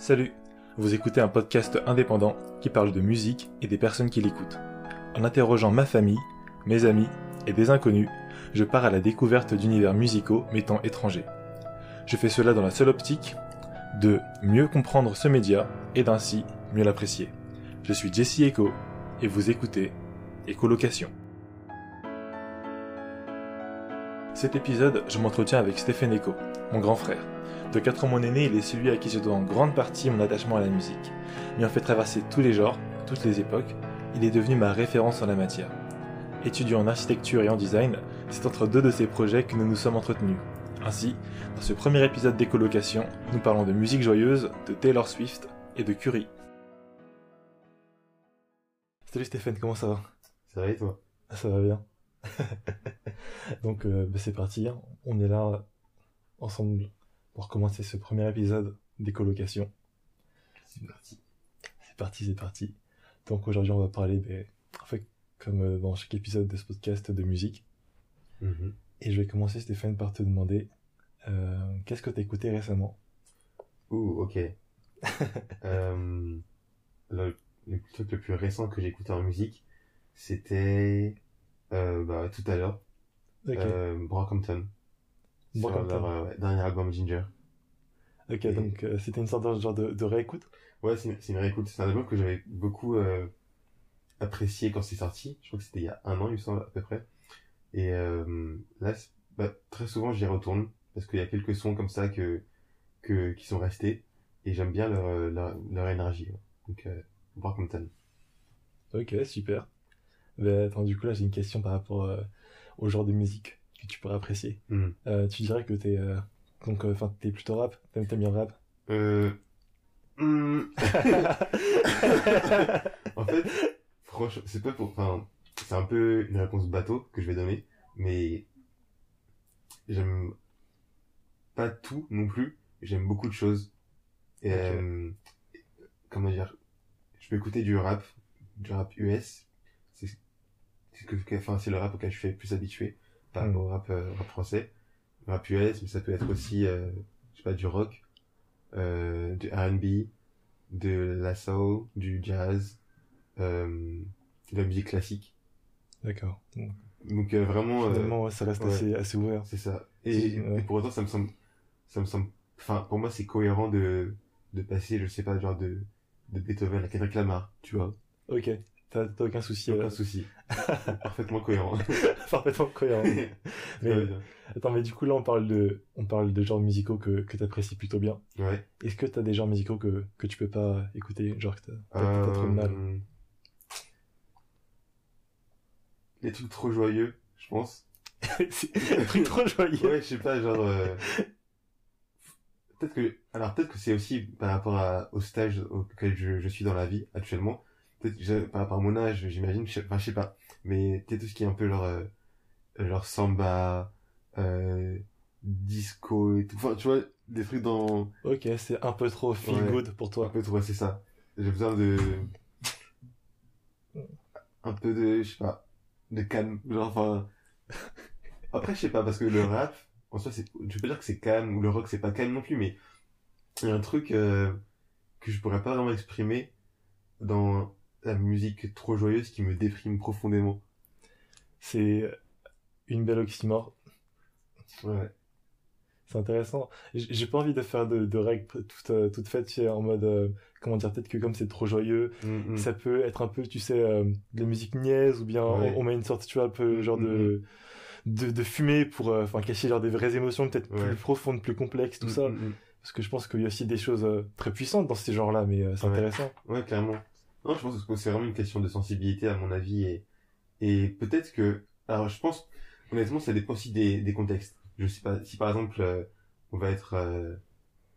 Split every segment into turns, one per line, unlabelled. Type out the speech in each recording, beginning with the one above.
Salut, vous écoutez un podcast indépendant qui parle de musique et des personnes qui l'écoutent. En interrogeant ma famille, mes amis et des inconnus, je pars à la découverte d'univers musicaux m'étant étrangers. Je fais cela dans la seule optique de mieux comprendre ce média et d'ainsi mieux l'apprécier. Je suis Jesse Echo et vous écoutez Écolocation. Cet épisode, je m'entretiens avec Stéphane Echo, mon grand frère. De 4 ans mon aîné, il est celui à qui je dois en grande partie mon attachement à la musique. M'ayant fait traverser tous les genres, toutes les époques, il est devenu ma référence en la matière. Étudiant en architecture et en design, c'est entre deux de ces projets que nous nous sommes entretenus. Ainsi, dans ce premier épisode d'écolocation, nous parlons de musique joyeuse, de Taylor Swift et de Curie. Salut Stéphane, comment ça va?
Ça va et toi?
Ça va bien. Donc euh, bah, c'est parti, on est là ensemble pour commencer ce premier épisode d'écolocation.
C'est parti.
C'est parti, c'est parti. Donc aujourd'hui on va parler, ben, en fait, comme euh, dans chaque épisode de ce podcast, de musique.
Mhm.
Et je vais commencer Stéphane par te demander, euh, qu'est-ce que t'as écouté récemment?
Ouh, ok. Le, le truc le plus récent que j'ai écouté en musique, c'était euh, bah, tout à l'heure,
Ok,
euh, Brockhampton. Sur
Brockhampton.
leur euh, ouais, dernier album Ginger.
ok,
et-
donc euh, c'était une sorte de genre de, de réécoute?
Ouais, c'est une, une réécoute. C'est un album que j'avais beaucoup euh, apprécié quand c'est sorti. Je crois que c'était il y a un an, il me semble, à peu près. Et euh, là, bah, très souvent, j'y retourne parce qu'il y a quelques sons comme ça que, que, qui sont restés. Et j'aime bien leur, leur, leur énergie. Donc, euh, Brockhampton.
Ok, super. Ben, attends, du coup là j'ai une question par rapport euh, au genre de musique que tu pourrais apprécier.
Hmm.
Euh, tu dirais que t'es euh, donc enfin t'es plutôt rap, t'aimes bien le rap?
Euh... hmm. en fait, franchement, c'est pas pour, enfin, c'est un peu une réponse bateau que je vais donner, mais j'aime pas tout non plus. J'aime beaucoup de choses. Et, comment dire, je peux écouter du rap, du rap US. C'est, enfin, c'est le rap auquel je suis plus habitué par
Mm.
rapport au rap, euh, rap français. Le rap US, mais ça peut être aussi, euh, je sais pas, du rock, euh, du R&B, de la soul, du jazz, euh, de la musique classique.
D'accord.
Donc euh, vraiment,
Finalement ouais, ça reste
ouais.
assez, assez ouvert.
c'est ça. Et,
C'est- ouais.
et pour autant, ça me semble, ça me semble, enfin, pour moi, c'est cohérent de, de passer, je sais pas, genre de, de Beethoven à Kendrick Lamar, tu vois.
Ok, t'as t'as aucun souci.
Aucun
euh,
souci. Parfaitement cohérent.
parfaitement cohérent. Mais, attends, mais du coup là on parle de, on parle de genres musicaux que, que t'apprécies plutôt bien.
Ouais.
Est-ce que t'as des genres musicaux que, que tu peux pas écouter, genre que t'as trop de mal?
Euh, Les trucs trop joyeux, je pense.
C'est un truc trop joyeux.
Ouais, je sais pas, genre. euh, Peut-être que. Alors, peut-être que c'est aussi par rapport à... au stage auquel je, je suis dans la vie actuellement. Peut-être que par rapport à mon âge, j'imagine. je Enfin, je sais pas. Mais peut-être tout ce qui est un peu genre. euh, Genre samba, euh, disco et tout. Enfin, tu vois, des trucs dans.
Ok, c'est un peu trop feel
Ouais.
good pour
Un
toi.
peu trop, c'est ça. J'ai besoin de. Un peu de. Je sais pas. De calme. Genre, enfin. Après, je sais pas, parce que le rap, en soi, c'est. Je peux dire que c'est calme, ou le rock, c'est pas calme non plus, mais. Il y a un truc euh, que je pourrais pas vraiment exprimer dans la musique trop joyeuse qui me déprime profondément.
C'est une belle oxymore.
Ouais.
C'est intéressant. J'ai pas envie de faire de, de règles toutes, euh, toutes faites sais, en mode, euh, comment dire, peut-être que comme c'est trop joyeux,
Mm, mm.
ça peut être un peu, tu sais, euh, de la musique niaise ou bien
Ouais.
on, on met une sorte, tu vois, un peu genre de, de, de fumée pour euh, enfin cacher genre des vraies émotions peut-être
Ouais.
plus profondes, plus complexes, tout
Mm,
ça.
mm, mm.
Parce que je pense qu'il y a aussi des choses euh, très puissantes dans ces genres-là, mais euh, c'est
Ouais.
intéressant.
Ouais, clairement. Non, je pense que c'est vraiment une question de sensibilité, à mon avis, et, et peut-être que, alors, je pense, honnêtement, ça dépend aussi des, des contextes. Je sais pas, si par exemple, euh, on va être euh,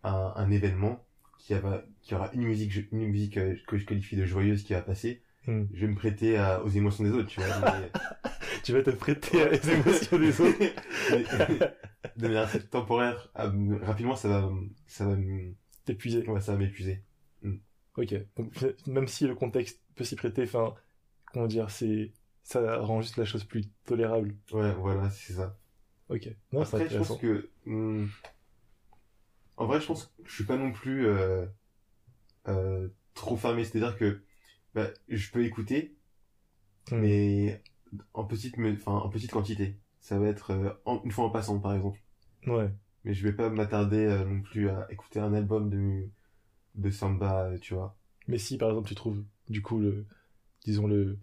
à un événement qui, va, qui aura une musique, une musique euh, que je qualifie de joyeuse qui va passer,
Hmm.
je vais me prêter à, aux émotions des autres, tu vois. mais-
Tu vas te prêter à les émotions des autres.
mais- de manière temporaire, à- rapidement, ça va, ça va, m-
T'épuiser.
ouais, ça va m'épuiser.
Ok. Donc, même si le contexte peut s'y prêter, enfin, comment dire, c'est, ça rend juste la chose plus tolérable.
Ouais, voilà, c'est ça.
Ok. Non,
Après, je pense que. hmm, En vrai, je pense que je suis pas non plus. euh, euh, trop fermé. C'est-à-dire que bah, je peux écouter,
Mm.
mais en petite, enfin en petite quantité. Ça va être euh, en- une fois en passant, par exemple.
Ouais.
Mais je vais pas m'attarder non plus à écouter un album de de samba, euh, tu vois.
Mais si par exemple tu trouves du coup le disons le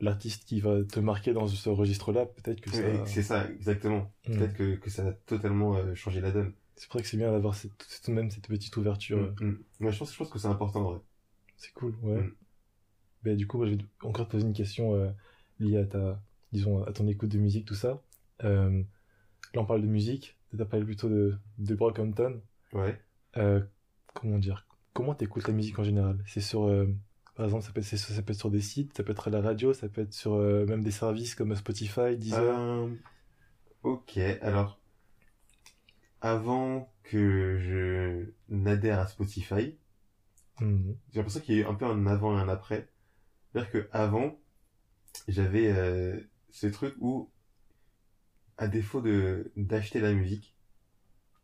l'artiste qui va te marquer dans ce registre-là, peut-être que ça
Ouais, C'est ça, exactement.
Mm.
Peut-être que, que ça a totalement euh, changé la donne.
c'est pour ça que c'est bien d'avoir cette, de même cette petite ouverture.
Mm, mm. Ouais, je pense, je pense que c'est important en vrai.
C'est cool, ouais.
Mm.
Ben, du coup, moi, je vais encore te poser une question euh, liée à ta, disons, à ton écoute de musique, tout ça. Euh, là, on parle de musique. T'as parlé plutôt de, de Brockhampton.
Ouais.
Comment dire Comment t'écoutes la musique en général? C'est sur, euh, par exemple, ça peut, être, c'est- ça peut être sur des sites, ça peut être à la radio, ça peut être sur euh, même des services comme Spotify, Deezer.
Euh, ok, alors avant que je n'adhère à Spotify,
Mhm.
j'ai l'impression qu'il y a eu un peu un avant et un après. C'est-à-dire que avant, j'avais euh, ce truc où, à défaut de d'acheter la musique,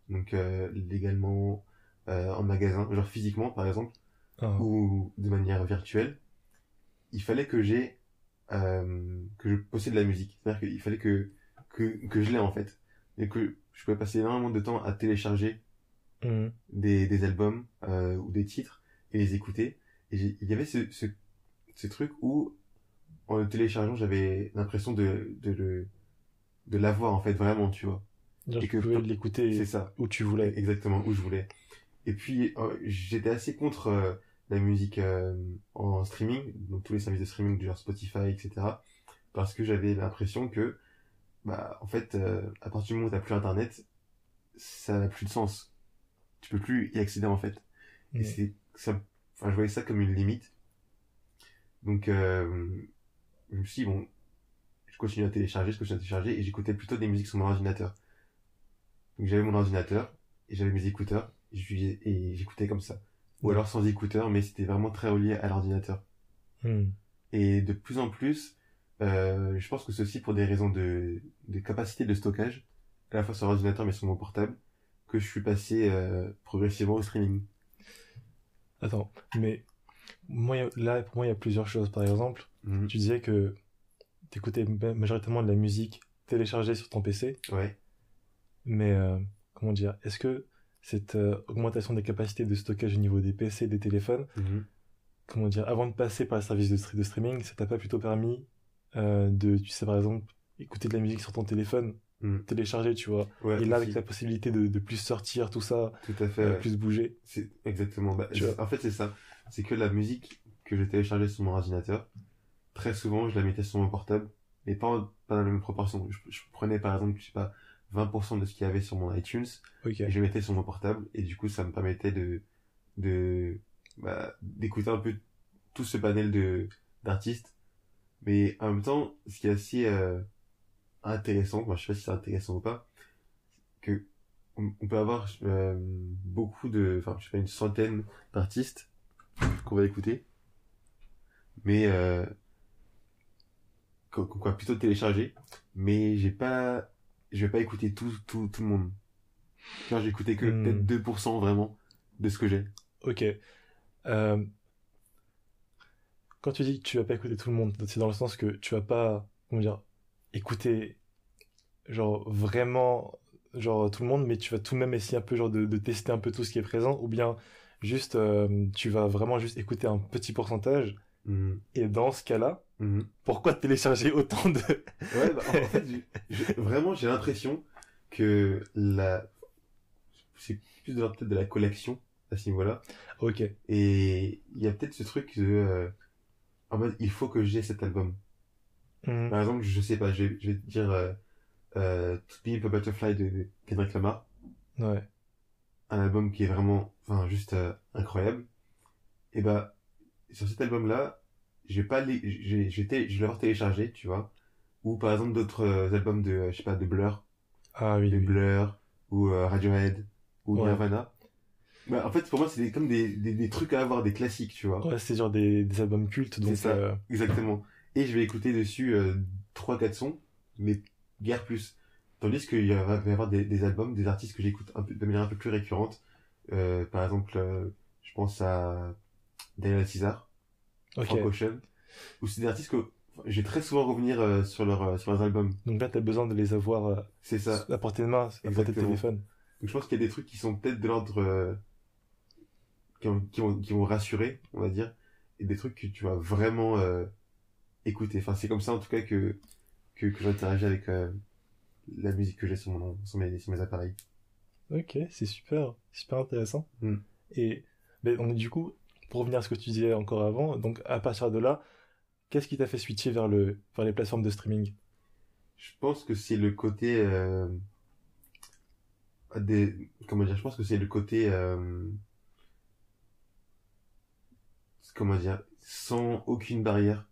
donc euh, légalement euh, en magasin, genre physiquement par exemple,
Ah.
ou de manière virtuelle, il fallait que j'ai euh, que je possède la musique. C'est-à-dire qu'il fallait que, que que je l'ai en fait, et que je pouvais passer énormément de temps à télécharger
Mhm.
des, des albums euh, ou des titres et les écouter. Et il y avait ce, ce, ce truc où, en le téléchargeant, j'avais l'impression de, de, le de l'avoir en fait vraiment, tu vois.
Genre,
Et
tu
que-
pouvais l'écouter
C'est ça.
où tu voulais.
Exactement, où je voulais. Et puis, euh, j'étais assez contre euh, la musique euh, en streaming, donc tous les services de streaming du genre Spotify, etc. Parce que j'avais l'impression que, bah, en fait, euh, à partir du moment où t'as plus Internet, ça n'a plus de sens. Tu peux plus y accéder, en fait. Et
Mhm.
c'est, ça, enfin, je voyais ça comme une limite. Donc, euh, je me suis dit, bon, je continue à télécharger, je continue à télécharger, et j'écoutais plutôt des musiques sur mon ordinateur. Donc, j'avais mon ordinateur, et j'avais mes écouteurs, et j'écoutais comme ça. Ou
Ouais.
alors sans écouteurs, mais c'était vraiment très relié à l'ordinateur.
Mhm.
Et de plus en plus, euh, je pense que c'est aussi pour des raisons de, de capacité de stockage, à la fois sur l'ordinateur mais sur mon portable, que je suis passé euh, progressivement au streaming.
Attends, mais moi, là, pour moi, il y a plusieurs choses. Par exemple,
Mhm.
tu disais que t'écoutais ma- majoritairement de la musique téléchargée sur ton PC,
Ouais.
mais euh, comment dire, est-ce que cette euh, augmentation des capacités de stockage au niveau des PC et des téléphones,
Mhm.
comment dire, avant de passer par le service de, stre- de streaming, ça t'a pas plutôt permis euh, de, tu sais, par exemple, écouter de la musique sur ton téléphone,
Mhm.
télécharger, tu vois,
Ouais,
et là, avec la possibilité de, de plus sortir, tout ça,
Tout à fait.
euh,
ouais.
plus bouger.
C'est exactement. Bah, en fait, c'est ça. C'est que la musique que je téléchargeais sur mon ordinateur, très souvent, je la mettais sur mon portable, mais pas dans la même proportion. Je, je prenais par exemple, je sais pas, 20% de ce qu'il y avait sur mon iTunes, et je le mettais sur mon portable, et du coup, ça me permettait de, de, bah, d'écouter un peu tout ce panel de, d'artistes. Mais en même temps, ce qui est assez, euh, intéressant, moi, je sais pas si c'est intéressant ou pas, que on, on peut avoir euh, beaucoup de, enfin, je sais pas, une centaine d'artistes qu'on va écouter, mais euh, qu'on qu'on va plutôt télécharger, mais j'ai pas, je vais pas écouter tout, tout, tout le monde. Genre, j'ai écouté que
Hmm.
peut-être 2% vraiment de ce que j'ai.
Ok. Euh, quand tu dis que tu vas pas écouter tout le monde, c'est dans le sens que tu vas pas, comment dire, écouter, genre vraiment, genre tout le monde, mais tu vas tout de même essayer un peu, genre de, de tester un peu tout ce qui est présent, ou bien juste, euh, tu vas vraiment juste écouter un petit pourcentage,
Mhm.
et dans ce cas-là,
Mhm.
pourquoi télécharger autant de...
Ouais, bah, en fait, vraiment, j'ai l'impression que la, c'est plus de l'ordre peut-être de la collection à ce niveau-là.
Ok.
Et il y a peut-être ce truc de, euh, en mode, il faut que j'ai cet album.
Mhm.
Par exemple, je sais pas, je vais, je vais te dire, euh, euh, To Be a Butterfly de Kendrick Lamar.
Ouais.
Un album qui est vraiment, enfin, juste euh, incroyable. Et bah, sur cet album-là, j'ai pas les, j'ai, té- je vais l'avoir téléchargé, tu vois. Ou par exemple d'autres euh, albums de, je sais pas, de Blur,
Ah oui,
de
oui.
Blur, ou euh, Radiohead, ou
Ouais.
Nirvana. Bah, en fait, pour moi, c'est des- comme des, des, des trucs à avoir, des classiques, tu vois.
Ouais, c'est genre des, des albums cultes, donc...
C'est ça.
euh,
Exactement. Et je vais écouter dessus euh, 3-4 sons, mais guère plus. Tandis qu'il va y avoir des, des albums, des artistes que j'écoute un peu, de manière un peu plus récurrente. Euh, par exemple, Je pense à Daniel César,
Ok.
Frank Ocean, ou c'est des artistes que vais très souvent revenir euh, sur, leur, euh, sur leurs albums.
Donc là, t'as besoin de les avoir euh,
C'est ça.
à portée de main, à portée de téléphone.
Donc je pense qu'il y a des trucs qui sont peut-être de l'ordre qui, ont- qui, vont, qui vont rassurer, on va dire, et des trucs que tu vas vraiment écouter. Enfin, c'est comme ça en tout cas que que, que j'interagis avec la musique que j'ai sur mon sur mes sur mes appareils.
Ok, c'est super, super intéressant.
Mm.
Et ben, donc du coup, pour revenir à ce que tu disais encore avant, donc à partir de là, qu'est-ce qui t'a fait switcher vers le vers les plateformes de streaming?
Je pense que c'est le côté euh, des comment dire. Je pense que c'est le côté euh, comment dire sans aucune barrière.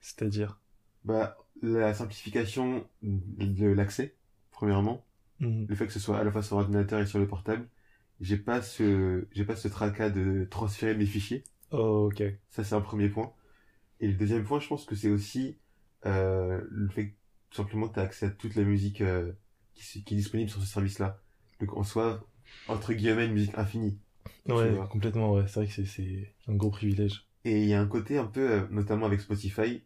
C'est-à-dire?
Bah la simplification de l'accès premièrement.
Mhm.
le fait que ce soit à la fois sur ordinateur et sur le portable, j'ai pas ce, j'ai pas ce tracas de transférer mes fichiers.
Oh, ok.
Ça, c'est un premier point. Et le deuxième point, je pense que c'est aussi, euh, le fait que, tout simplement, tu as accès à toute la musique, euh, qui, est disponible sur ce service-là. Donc, en soi, entre guillemets, une musique infinie.
Ouais, complètement, ouais. C'est vrai que c'est- c'est un gros privilège.
Et il y a un côté un peu, euh, notamment avec Spotify,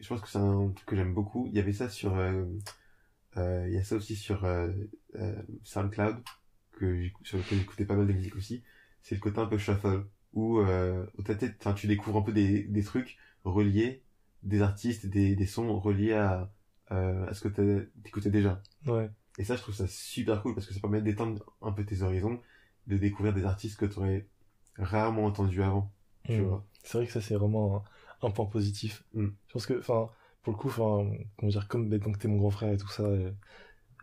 je pense que c'est un truc que j'aime beaucoup. Il y avait ça sur, euh, euh, il y a ça aussi sur SoundCloud, que sur lequel j'écoutais pas mal de musique aussi. C'est le côté un peu shuffle, où, euh, ta tête, tu découvres un peu des, des trucs reliés, des artistes, des, des sons reliés à, euh, à ce que t'écoutais déjà.
Ouais.
Et ça, je trouve ça super cool parce que ça permet d'étendre un peu tes horizons, de découvrir des artistes que tu aurais rarement entendus avant. Tu vois.
C'est vrai que ça, c'est vraiment un, un point positif.
Mm.
Je pense que, enfin, pour le coup, enfin, comment dire, comme ben, donc t'es mon grand frère et tout ça,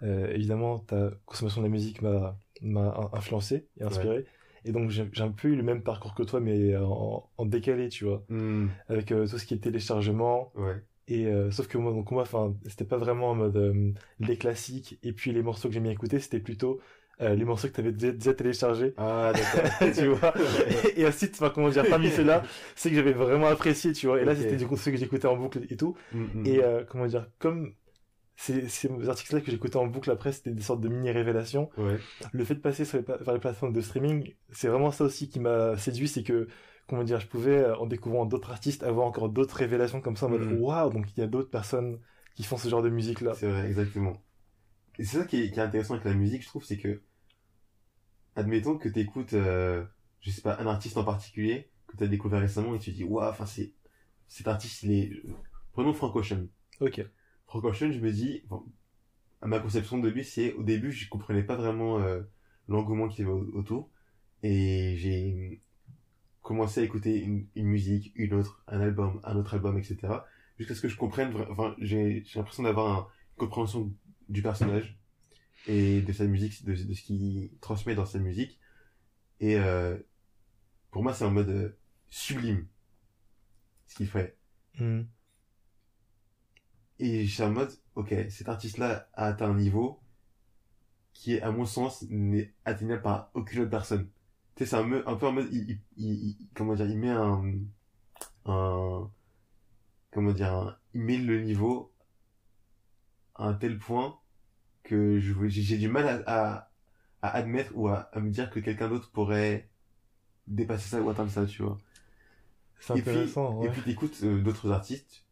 euh, évidemment, ta consommation de la musique m'a m'a in- influencé et inspiré. Et donc, j'ai un peu eu le même parcours que toi, mais en, en décalé, tu vois,
Hmm,
avec euh, tout ce qui est téléchargement.
ouais.
Et euh, sauf que moi, donc moi, enfin, c'était pas vraiment en mode euh, les classiques et puis les morceaux que j'aimais écouter, c'était plutôt euh, les morceaux que t'avais déjà, déjà téléchargés.
Ah, d'accord.
tu vois et ensuite enfin comment dire parmi ceux-là c'est que j'avais vraiment apprécié tu vois et là c'était du coup ceux que j'écoutais en boucle et tout
Mm, mm.
et euh, comment dire comme ces, ces articles là que j'écoutais en boucle après c'était des sortes de mini révélations
Ouais.
le fait de passer sur les, vers les plateformes de streaming c'est vraiment ça aussi qui m'a séduit c'est que comment dire je pouvais euh, en découvrant d'autres artistes avoir encore d'autres révélations comme ça en mode
Mhm.
waouh donc il y a d'autres personnes qui font ce genre de musique là
C'est vrai, exactement. Et c'est ça qui est, qui est intéressant avec la musique, je trouve, c'est que, admettons que t'écoutes, euh, je sais pas, un artiste en particulier, que t'as découvert récemment et tu te dis, waouh, enfin, c'est, cet artiste, il est, prenons Frank Ocean.
ok
Ocean, je me dis, enfin, ma conception de lui, c'est, au début, je comprenais pas vraiment, euh, l'engouement qu'il y avait au- autour, et j'ai commencé à écouter une, musique, une autre, un album, un autre album, etc. Jusqu'à ce que je comprenne, enfin, j'ai, l'impression d'avoir un- une compréhension du personnage et de sa musique, de, ce qu'il transmet dans sa musique. Et euh, pour moi, c'est en mode euh, sublime ce qu'il fait.
Mhm.
Et j'ai en mode, ok, cet artiste-là a atteint un niveau qui est, à mon sens, n'est atteignable par aucune autre personne. Tu sais, c'est un, peu en mode, il, il, il- comment dire, il met un, un, comment dire, un- il met le niveau à un tel point que je, j'ai du mal à, à, à admettre ou à, à me dire que quelqu'un d'autre pourrait dépasser ça ou atteindre ça, tu vois.
c'est
Et puis-
intéressant ouais.
Et puis t'écoutes euh, d'autres artistes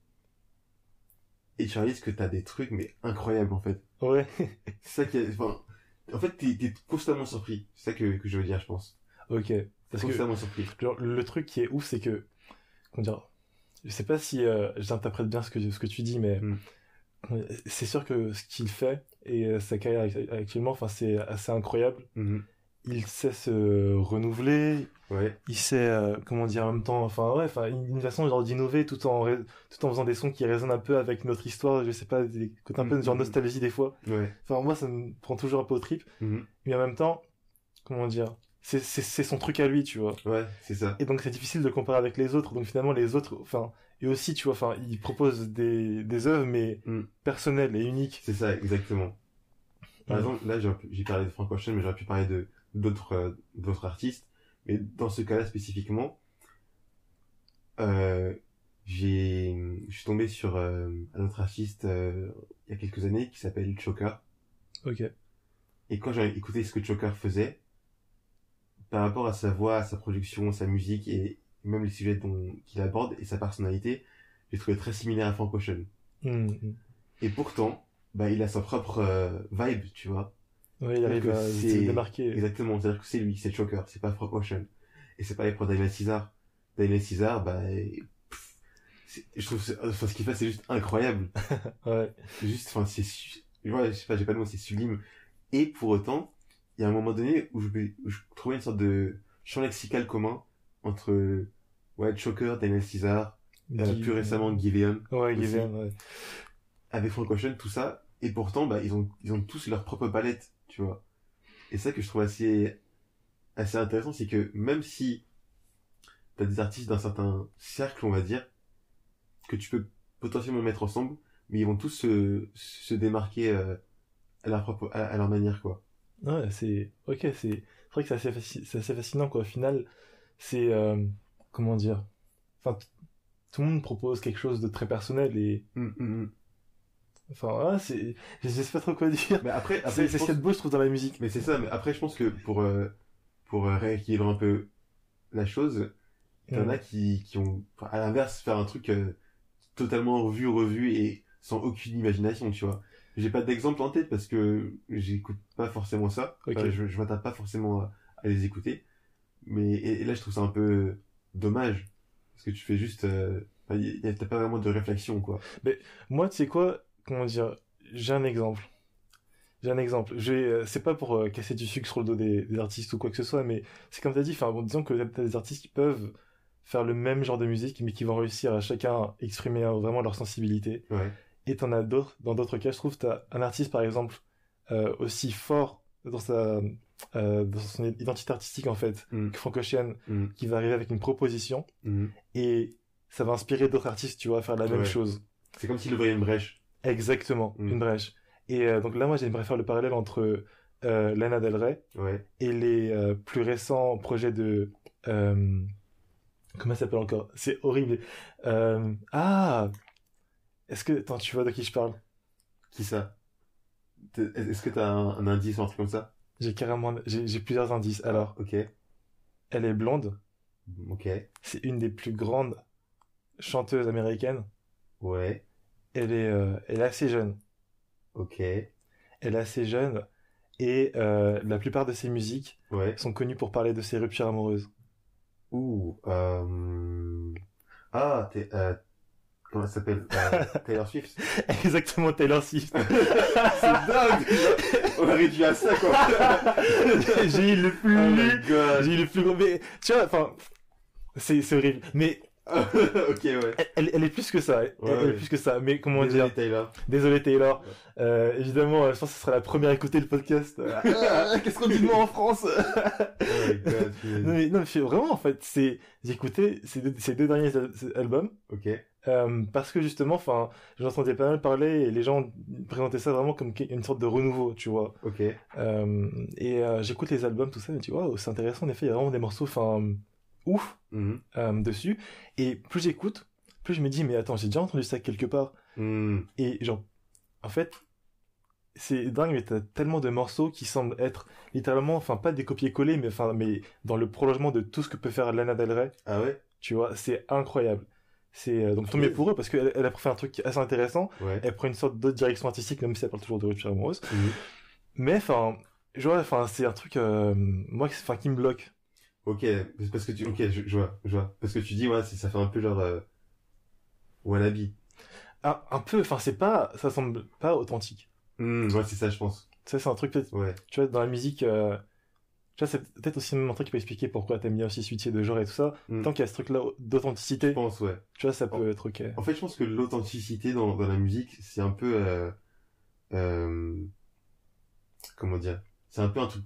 et tu réalises que t'as des trucs mais incroyables en fait.
ouais
C'est ça qui enfin, en fait t'es, t'es constamment surpris. C'est ça que, que je veux dire, je pense.
ok parce que
constamment surpris.
Genre, le truc qui est ouf, c'est que, comment dire, je sais pas si euh, j'interprète bien ce que, ce que tu dis, mais
Mm.
euh, c'est sûr que ce qu'il fait et euh, sa carrière act- actuellement, enfin, c'est assez incroyable.
Mhm.
Il sait se renouveler,
Ouais.
il sait, euh, comment dire, en même temps, enfin, ouais, enfin, une façon genre d'innover tout en, tout en faisant des sons qui résonnent un peu avec notre histoire, je sais pas, des côtés un peu
Mm,
genre
mm,
nostalgie des fois.
Ouais.
Enfin, moi, ça me prend toujours un peu au trip, mais en même temps, comment dire, c'est son truc à lui, tu vois.
Ouais, c'est ça.
Et donc c'est difficile de comparer avec les autres. Donc finalement les autres, enfin, et aussi tu vois, enfin, ils proposent des, des œuvres mais
Mm.
personnelles et uniques.
C'est ça, exactement. Par exemple, là, j'ai j'ai parlé de Frank Ocean, mais j'aurais pu parler de d'autres euh, d'autres artistes. Mais dans ce cas-là spécifiquement, euh, j'ai, je suis tombé sur euh, un autre artiste euh, il y a quelques années qui s'appelle Choker.
Ok.
Et quand j'ai écouté ce que Choker faisait, par rapport à sa voix, à sa production, sa musique et même les sujets dont qu'il aborde et sa personnalité, j'ai trouvé très similaire à Frank Ocean.
Hmm.
Et pourtant, bah, il a sa propre euh, vibe, tu vois.
Ouais, il arrive à se démarquer.
Exactement, c'est-à-dire que c'est lui, c'est le choker, c'est pas Frank Ocean. Et c'est pareil pour Daniel César. Daniel César, bah, pff, je trouve, enfin, ce qu'il fait, c'est juste incroyable.
Ouais.
juste, enfin, c'est, su- ouais, je sais pas, j'ai pas le mot, c'est sublime. Et pour autant, il y a un moment donné où je, où je trouvais une sorte de champ lexical commun entre, ouais, Choker, Daniel César, euh, plus récemment Giveon,
Ouais. Giveon, ouais.
avec Frank Ocean, tout ça. Et pourtant, bah, ils ont, ils ont tous leur propre palette, tu vois. Et ça que je trouve assez, assez intéressant, c'est que même si t'as des artistes d'un certain cercle, on va dire, que tu peux potentiellement mettre ensemble, mais ils vont tous se, se démarquer euh, à leur propre, à, à leur manière, quoi.
Ouais, c'est ok, c'est c'est vrai que c'est assez, fascinant quoi. Au final, c'est euh, comment dire. Enfin, tout le monde propose quelque chose de très personnel et
Hum, hum, hum.
Enfin, c'est je sais pas trop quoi dire.
Mais après,
C'est
après
c'est ce qu'il y a de beau, je trouve, dans la musique.
Mais c'est ça, mais après, je pense que pour, euh, pour euh, rééquilibrer un peu la chose, il y en
Mm.
a qui, qui ont, à l'inverse, faire un truc euh, totalement revu, revu et sans aucune imagination, tu vois. J'ai pas d'exemple en tête parce que j'écoute pas forcément ça. Enfin, je, je m'attaque pas forcément à, à les écouter. Mais et, et là, je trouve ça un peu dommage parce que tu fais juste, euh, t'as pas vraiment de réflexion, quoi.
Moi, tu sais quoi, comment dire, j'ai un exemple. J'ai un exemple. Je vais, euh, c'est pas pour euh, casser du sucre sur le dos des, des artistes ou quoi que ce soit, mais c'est comme t'as dit, enfin, bon, disons que t'as des artistes qui peuvent faire le même genre de musique, mais qui vont réussir à chacun exprimer euh, vraiment leur sensibilité.
Ouais.
Et t'en as d'autres, dans d'autres cas, je trouve, t'as un artiste, par exemple, euh, aussi fort dans sa, euh, dans son identité artistique, en fait,
Mm.
que
Mm.
qui va arriver avec une proposition,
Mm.
et ça va inspirer d'autres artistes, tu vois, à faire la même chose.
C'est comme s'il ouvrait une brèche.
Exactement,
Mm.
une brèche. Et euh, donc là, moi, j'aimerais faire le parallèle entre euh, Lana Del Rey
Ouais.
et les euh, plus récents projets de... euh, comment ça s'appelle encore? C'est horrible. Ah! Est-ce que... Attends, tu vois de qui je parle?
Qui ça? Est-ce que t'as un, un indice ou un truc comme ça?
J'ai carrément... J'ai plusieurs indices. Alors,
Ok.
elle est blonde.
Ok.
C'est une des plus grandes chanteuses américaines.
Ouais.
Elle est, euh, elle est assez jeune.
Ok.
Elle est assez jeune. Et euh, la plupart de ses musiques
Ouais.
sont connues pour parler de ses ruptures amoureuses.
Ouh. Euh... Ah, t'es, comment ça s'appelle Taylor Swift.
Exactement, Taylor Swift.
C'est dingue. On a réduit à ça quoi.
J'ai eu le plus,
Oh my god.
j'ai eu le plus gros, mais, tu vois, enfin, c'est horrible. Mais,
ok ouais.
elle, est plus que ça. Elle,
Ouais,
elle est
ouais.
plus que ça. Mais comment
Désolé,
dire?
Taylor.
Désolé, Taylor. Euh, évidemment, euh, je pense que ce sera la première à écouter le podcast. Ah, Qu'est-ce qu'on dit de moi en France?
Oh god.
non, mais, non, mais vraiment, en fait, c'est, j'ai écouté ces deux, ces deux derniers al- albums.
Ok.
Euh, parce que justement, enfin, j'entendais pas mal parler et les gens présentaient ça vraiment comme une sorte de renouveau, tu vois.
Ok.
Euh, et j'écoute les albums, tout ça, et tu vois, c'est intéressant. En effet, il y a vraiment des morceaux, enfin, ouf
Mhm.
euh, dessus. Et plus j'écoute, plus je me dis, mais attends, j'ai déjà entendu ça quelque part.
Mm.
Et genre, en fait, c'est dingue, mais t'as tellement de morceaux qui semblent être littéralement, enfin, pas des copier-coller, mais enfin, mais dans le prolongement de tout ce que peut faire Lana Del Rey.
Ah ouais?
Tu vois, c'est incroyable. C'est euh, donc mieux pour eux parce qu'elle elle a fait un truc assez intéressant.
Ouais.
Elle prend une sorte d'autre direction artistique, même si elle parle toujours de rupture amoureuse.
Mhm.
Mais enfin, je vois, enfin, c'est un truc, euh, moi, enfin, qui me bloque.
Ok. Parce que tu. Ok. Je, je vois. Je vois. Parce que tu dis ouais, ça fait un peu genre. Euh... Wannabe.
Un, un peu, enfin, c'est pas, ça semble pas authentique.
Mm, ouais, c'est ça, je pense.
Ça, c'est un truc peut-être,
Ouais.
tu vois, dans la musique, euh, tu vois, c'est peut-être aussi même un truc qui peut expliquer pourquoi t'aimes bien aussi switcher de genre et tout ça.
Mm.
Tant qu'il y a ce truc-là
Je
d'authenticité,
pense, ouais.
tu vois, ça peut être ok.
En fait, je pense que l'authenticité dans, dans la musique, c'est un peu, euh, euh, comment dire, c'est un peu un truc,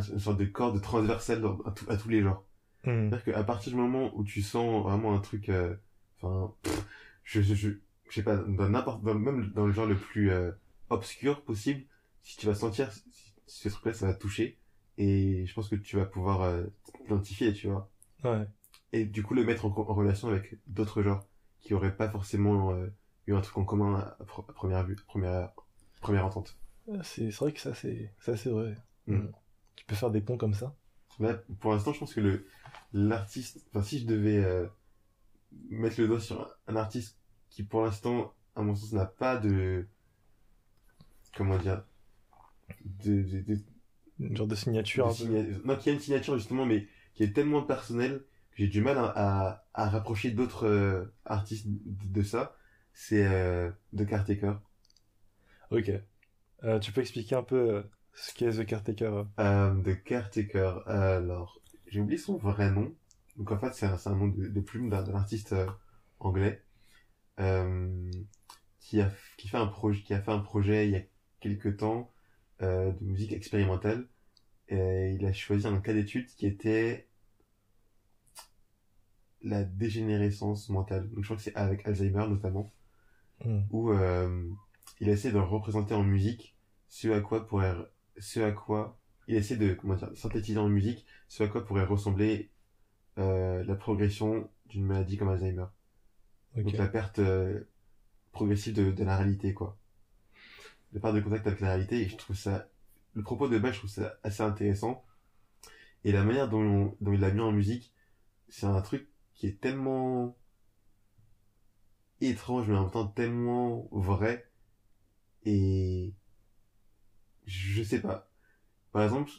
une sorte de corde transversale à, tout- à tous les genres.
Hmm.
C'est-à-dire qu'à partir du moment où tu sens vraiment un truc, euh, enfin, je, je, je, je sais pas, dans n'importe, même dans le genre le plus euh, obscur possible, si tu vas sentir ce truc-là, ça va toucher, et je pense que tu vas pouvoir euh, t'identifier, tu vois
Ouais.
et du coup le mettre en, relation avec d'autres genres qui auraient pas forcément euh, eu un truc en commun à, à pro- à première vue, première première entente.
C'est c'est vrai que ça, c'est c'est assez vrai.
Mm.
Tu peux faire des ponts comme ça?
Pour l'instant, je pense que le l'artiste, enfin, si je devais euh, mettre le doigt sur un artiste qui, pour l'instant, à mon sens, n'a pas de, comment dire, de, de, de,
Une genre de signature
de signa- non, qui a une signature justement, mais qui est tellement personnelle que j'ai du mal à, à, à rapprocher d'autres euh, artistes de, de ça. C'est euh, The Caretaker.
Ok. Euh, tu peux expliquer un peu ce qu'est The Caretaker euh
The Caretaker. Alors, j'ai oublié son vrai nom. Donc en fait, c'est un, c'est un nom de, de plume d'un d'un artiste euh, anglais euh, qui a qui fait un projet qui a fait un projet il y a quelques temps euh, de musique expérimentale. Et il a choisi un cas d'étude qui était la dégénérescence mentale. Donc je crois que c'est avec Alzheimer notamment
Hmm.
où euh, il essaie de représenter en musique ce à quoi pourrait ce à quoi il essaie de comment dire synthétiser en musique ce à quoi pourrait ressembler euh, la progression d'une maladie comme Alzheimer. Donc la perte euh, progressive de, de la réalité quoi. La perte de contact avec la réalité et je trouve ça le propos de base je trouve ça assez intéressant. Et la manière dont, dont il l'a mis en musique c'est un truc qui est tellement étrange mais en même temps tellement vrai et je sais pas. Par exemple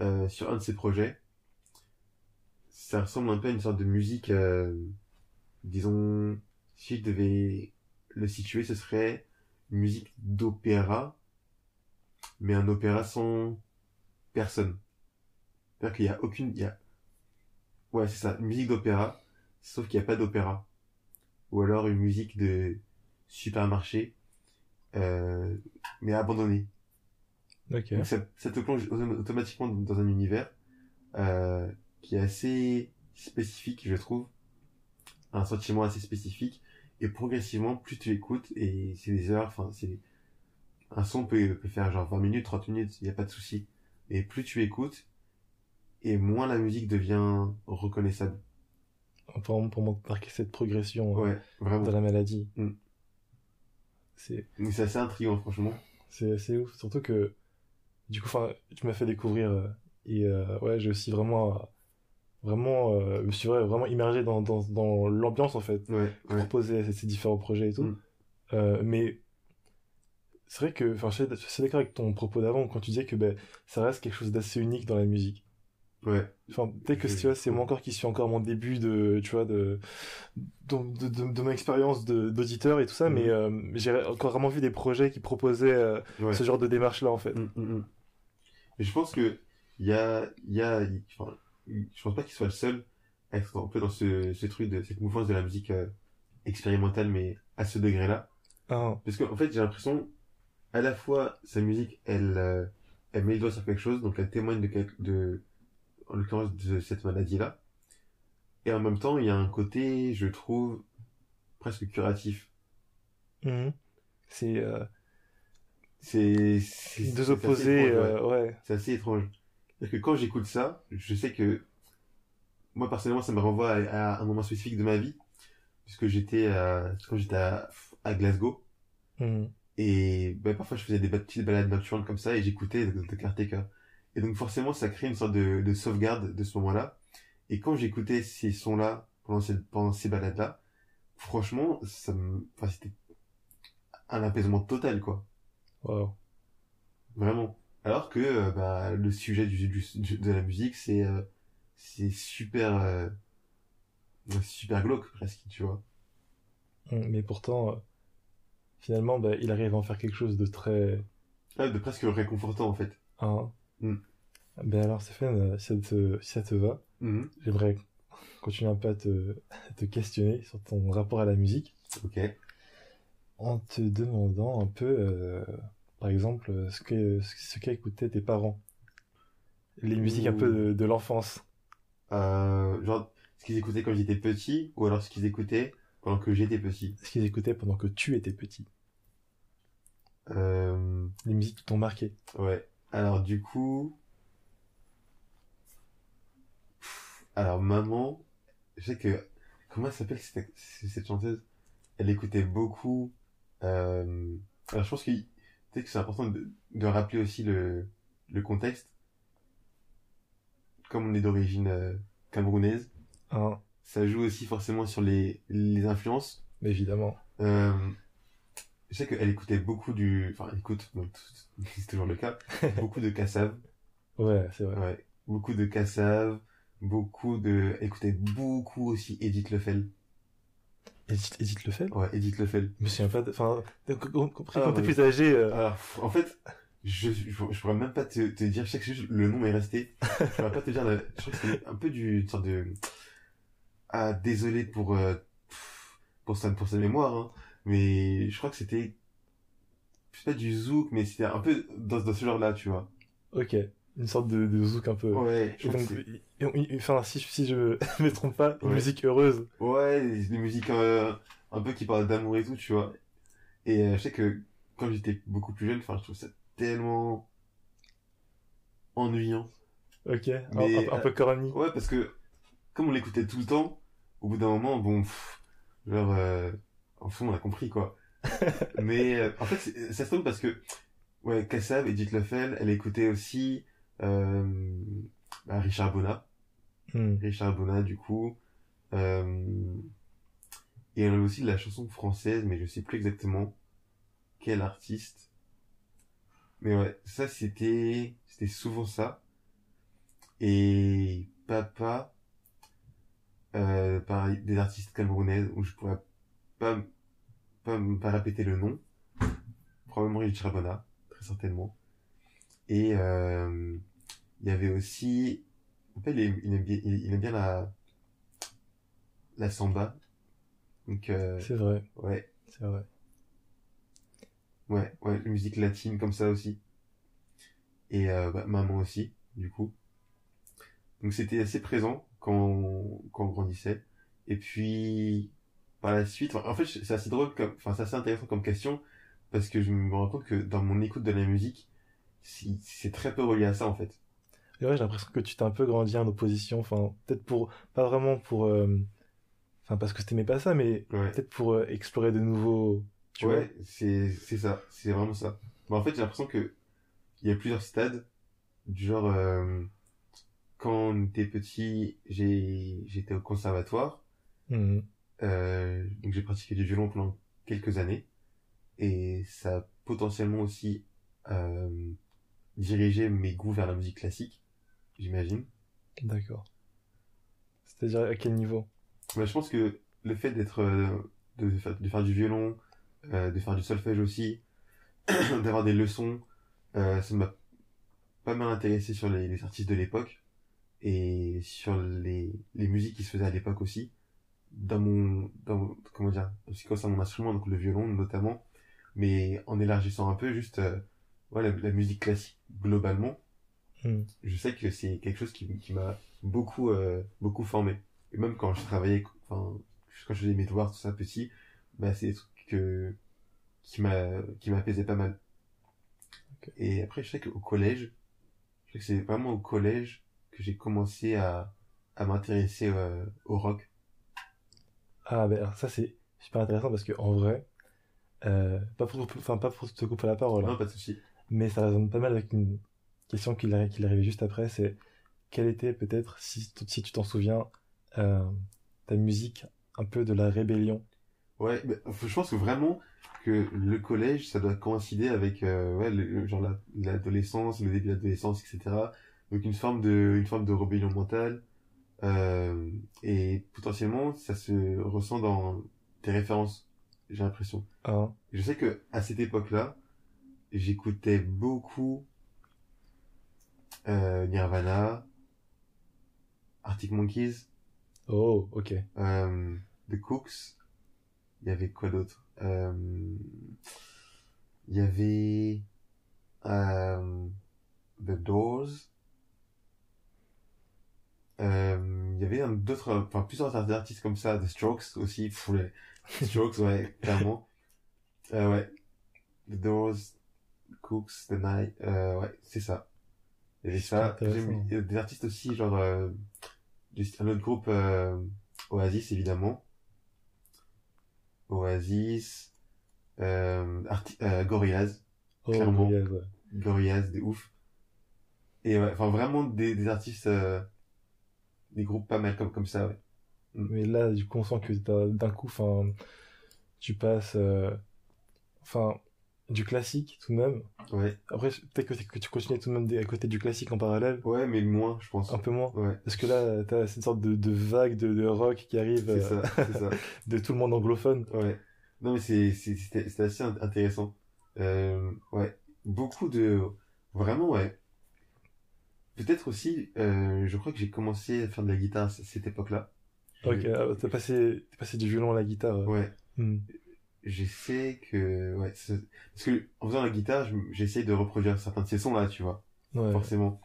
euh, sur un de ses projets ça ressemble un peu à une sorte de musique euh, disons si je devais le situer ce serait une musique d'opéra mais un opéra sans personne. C'est-à-dire qu'il y a aucune il y a ouais c'est ça une musique d'opéra sauf qu'il n'y a pas d'opéra. Ou alors une musique de supermarché euh, mais abandonnée
Ok.
donc ça, ça te plonge autom- automatiquement dans un univers euh, qui est assez spécifique je trouve un sentiment assez spécifique et progressivement plus tu écoutes et c'est des heures enfin c'est un son peut, peut faire genre 20 minutes 30 minutes il n'y a pas de souci et plus tu écoutes et moins la musique devient reconnaissable
Vraiment pour marquer cette progression euh,
ouais vraiment
dans la maladie.
Mm.
C'est
assez intriguant franchement
c'est c'est ouf. Surtout que du coup, enfin, tu m'as fait découvrir euh, et euh, ouais, j'ai aussi vraiment euh, vraiment je me suis vrai- vraiment immergé dans dans, dans l'ambiance en fait.
ouais ouais
proposer ces, ces différents projets et tout.
Mm.
Mais c'est vrai que, enfin, je suis d'accord avec ton propos d'avant quand tu disais que ben, ça reste quelque chose d'assez unique dans la musique.
ouais
Enfin, peut-être que tu vois, c'est moi encore qui suis encore mon début de, tu vois, de, de, de, de- de mon expérience d'auditeur et tout ça,
Mhm.
mais euh, j'ai encore vraiment vu des projets qui proposaient euh,
ouais
ce genre de démarche-là en fait.
Mm, mm, je pense que il y a, il y a, enfin, je pense pas qu'il soit le seul à être un peu dans ce, ce truc de cette mouvance de la musique euh, expérimentale, mais à ce degré-là.
Ah,
Parce qu'en fait, j'ai l'impression, à la fois, sa musique, elle, euh, elle met le doigt sur quelque chose, donc elle témoigne de, quelque- de, en l'occurrence, de cette maladie-là. Et en même temps, il y a un côté, je trouve, presque curatif.
mhm. C'est euh,
C'est,
deux
assez
opposés,
étrange,
euh, ouais.
C'est assez étrange. C'est-à-dire que quand j'écoute ça, je sais que moi personnellement, ça me renvoie à, à un moment spécifique de ma vie, puisque j'étais quand j'étais à, à Glasgow
Mhm.
et ben, parfois je faisais des petites balades nocturnes comme ça et j'écoutais de, Caretaker. Et donc forcément, ça crée une sorte de, de sauvegarde de ce moment-là. Et quand j'écoutais ces sons-là pendant ces, pendant ces balades-là, franchement, ça me, enfin, c'était un apaisement total, quoi.
Wow.
Vraiment. Alors que euh, bah, le sujet du, de la musique, c'est euh, c'est super euh, super glauque presque, tu vois.
Mhm. Mais pourtant, euh, finalement, bah, il arrive à en faire quelque chose de très,
Ah, de presque réconfortant en fait.
hein.
Mm.
Ben alors, Stéphane, si ça te, si ça te va,
Mhm.
j'aimerais continuer un peu à te, à te questionner sur ton rapport à la musique.
Ok.
En te demandant un peu, euh, par exemple, ce que ce qu'écoutaient tes parents, les musiques un peu de, de l'enfance.
Euh, genre ce qu'ils écoutaient quand j'étais petit ou alors ce qu'ils écoutaient pendant que j'étais petit?
Ce qu'ils écoutaient pendant que tu étais petit.
Euh,
Les musiques qui t'ont marqué.
ouais. Alors du coup, alors maman, je sais que comment elle s'appelle cette, cette chanteuse? Elle écoutait beaucoup. Euh, alors je pense que peut-être que c'est important de, de rappeler aussi le le contexte. comme on est d'origine euh, camerounaise,
Hein,
ça joue aussi forcément sur les, les influences.
évidemment.
Euh, je sais qu'elle écoutait beaucoup du... Enfin, elle écoute, c'est toujours le cas, beaucoup de Kassav.
Ouais, c'est vrai.
Ouais. Beaucoup de Kassav, beaucoup de... Elle écoutait beaucoup aussi Edith Lefel.
Edith, Edith le fait
Ouais, Edith Lefel.
Je me souviens pas. Enfin, compris
Ah,
quand t'es plus âgé... euh,
Alors, en fait, je, je, je pourrais même pas te, te dire, je sais que c'est le nom est resté. Je pourrais pas te dire, je crois que c'est un peu du, une sorte de, ah, désolé pour, euh, pour sa, pour sa mémoire, hein, mais je crois que c'était, je sais pas du zouk, mais c'était un peu dans, dans ce genre-là, tu vois.
Ok, une sorte de, de zouk un peu.
Ouais, je
Et donc, et- et- enfin, si, si je me trompe pas, une
Ouais.
musique heureuse.
ouais, des, musiques, euh, un peu qui parlent d'amour et tout, tu vois. Et euh, je sais que quand j'étais beaucoup plus jeune, enfin, je trouve ça tellement ennuyant.
Ok, un-
Mais,
un, un peu corny.
Ouais, parce que comme on l'écoutait tout le temps, au bout d'un moment, bon, pff, genre, euh, en fond, on a compris quoi. Mais euh, en fait, ça se trouve parce que, ouais, Kassav, Edith Lefel, elle écoutait aussi euh, bah, Richard Bonnat.
Hmm.
Richard Bonnat, du coup. Euh, et elle avait aussi de la chanson française, mais je sais plus exactement quel artiste. Mais ouais, ça c'était c'était souvent ça. Et papa, euh, pareil, des artistes camerounaises où je pourrais pas pas pas répéter le nom. Probablement Richard Bonnat, très certainement. Et euh, il y avait aussi en fait, il aime, bien, il, aime bien la, la samba. Donc, euh,
C'est vrai,
ouais,
c'est vrai.
ouais, ouais, la musique latine comme ça aussi. Et euh, bah, maman aussi, du coup. Donc c'était assez présent quand on, quand on grandissait. Et puis, par la suite, en fait, c'est assez drôle, comme, enfin, c'est assez intéressant comme question, parce que je me rends compte que dans mon écoute de la musique, c'est très peu relié à ça, en fait.
Et ouais, j'ai l'impression que tu t'es un peu grandi en opposition. Enfin, peut-être pour, pas vraiment pour, euh, enfin, parce que t'aimais pas ça, mais
Ouais.
peut-être pour euh, explorer de nouveaux, tu
ouais, c'est c'est ça, c'est vraiment ça. En fait, j'ai l'impression que il y a plusieurs stades du genre euh, quand on était petit, j'ai j'étais au conservatoire, euh, donc j'ai pratiqué du violon pendant quelques années et ça a potentiellement aussi dirigé mes goûts vers la musique classique, j'imagine.
D'accord. C'est-à-dire à quel niveau?
Bah, je pense que le fait d'être euh, de, faire, de faire du violon, euh, de faire du solfège aussi, d'avoir des leçons, euh, ça m'a pas mal intéressé sur les, les artistes de l'époque et sur les, les musiques qui se faisaient à l'époque aussi. Dans mon, dans mon- comment dire, ce qui concerne mon instrument, donc le violon notamment, mais en élargissant un peu juste, ouais, la, la musique classique globalement,
Hmm.
je sais que c'est quelque chose qui, qui m'a beaucoup euh, beaucoup formé. Et même quand je travaillais enfin quand je faisais mes devoirs tout ça petit bah c'est des trucs que qui m'a qui m'apaisaient pas mal. Et après je sais qu'au collège je sais que c'est vraiment au collège que j'ai commencé à à m'intéresser euh, au rock.
Ah, ben, alors ça, c'est super intéressant parce que, en vrai, euh, pas pour, enfin, pas pour te couper la parole, hein,
non pas de souci.
Mais ça résonne pas mal avec une question qui qui arrivée juste après, c'est quelle était peut-être, si, si tu t'en souviens, euh, ta musique un peu de la rébellion?
Ouais, je pense que vraiment que le collège, ça doit coïncider avec euh, ouais, le, genre la- l'adolescence, le début de l'adolescence, etc. Donc une forme de une forme de rébellion mentale euh, et potentiellement ça se ressent dans tes références. J'ai l'impression.
Hein
Je sais que à cette époque-là, j'écoutais beaucoup euh, Nirvana, Arctic Monkeys,
Oh, ok.
euh, The Cooks. Il y avait quoi d'autre? Euh, Il y avait euh, The Doors. Euh, il y avait d'autres, enfin plusieurs artistes comme ça, The Strokes aussi. Pff, les The Strokes, ouais, clairement. Euh, ouais. The Doors, Cooks, The Night, euh, ouais, c'est ça. Il y avait ça. des artistes aussi, genre euh, un autre groupe, euh, Oasis évidemment. Oasis, euh, euh, Gorillaz,
Oh,
Clairement.
Gorillaz, ouais.
Gorillaz, de ouf. Et ouais, enfin vraiment des, des artistes euh, des groupes pas mal comme, comme ça, ouais.
Mais là, du coup, on sent que d'un coup, enfin, tu passes, euh, enfin, du classique tout de même.
Ouais.
Après, peut-être que, que tu continues tout de même à côté du classique en parallèle,
Ouais, mais moins, je pense.
un peu moins.
Ouais.
Parce que là, t'as cette sorte de, de vague de, de rock qui arrive
C'est
euh,
ça, c'est ça.
de tout le monde anglophone.
Ouais. Non, mais c'est, c'est, c'était, assez int- intéressant. Euh, ouais. Beaucoup de, vraiment, ouais. Peut-être aussi, euh, je crois que j'ai commencé à faire de la guitare à cette époque-là.
Ok, ah, t'as passé, passé du violon à la guitare.
Ouais.
Hmm.
Je sais que, ouais, parce que, en faisant la guitare, je m- j'essaye de reproduire certains de ces sons-là, tu vois.
Ouais.
forcément.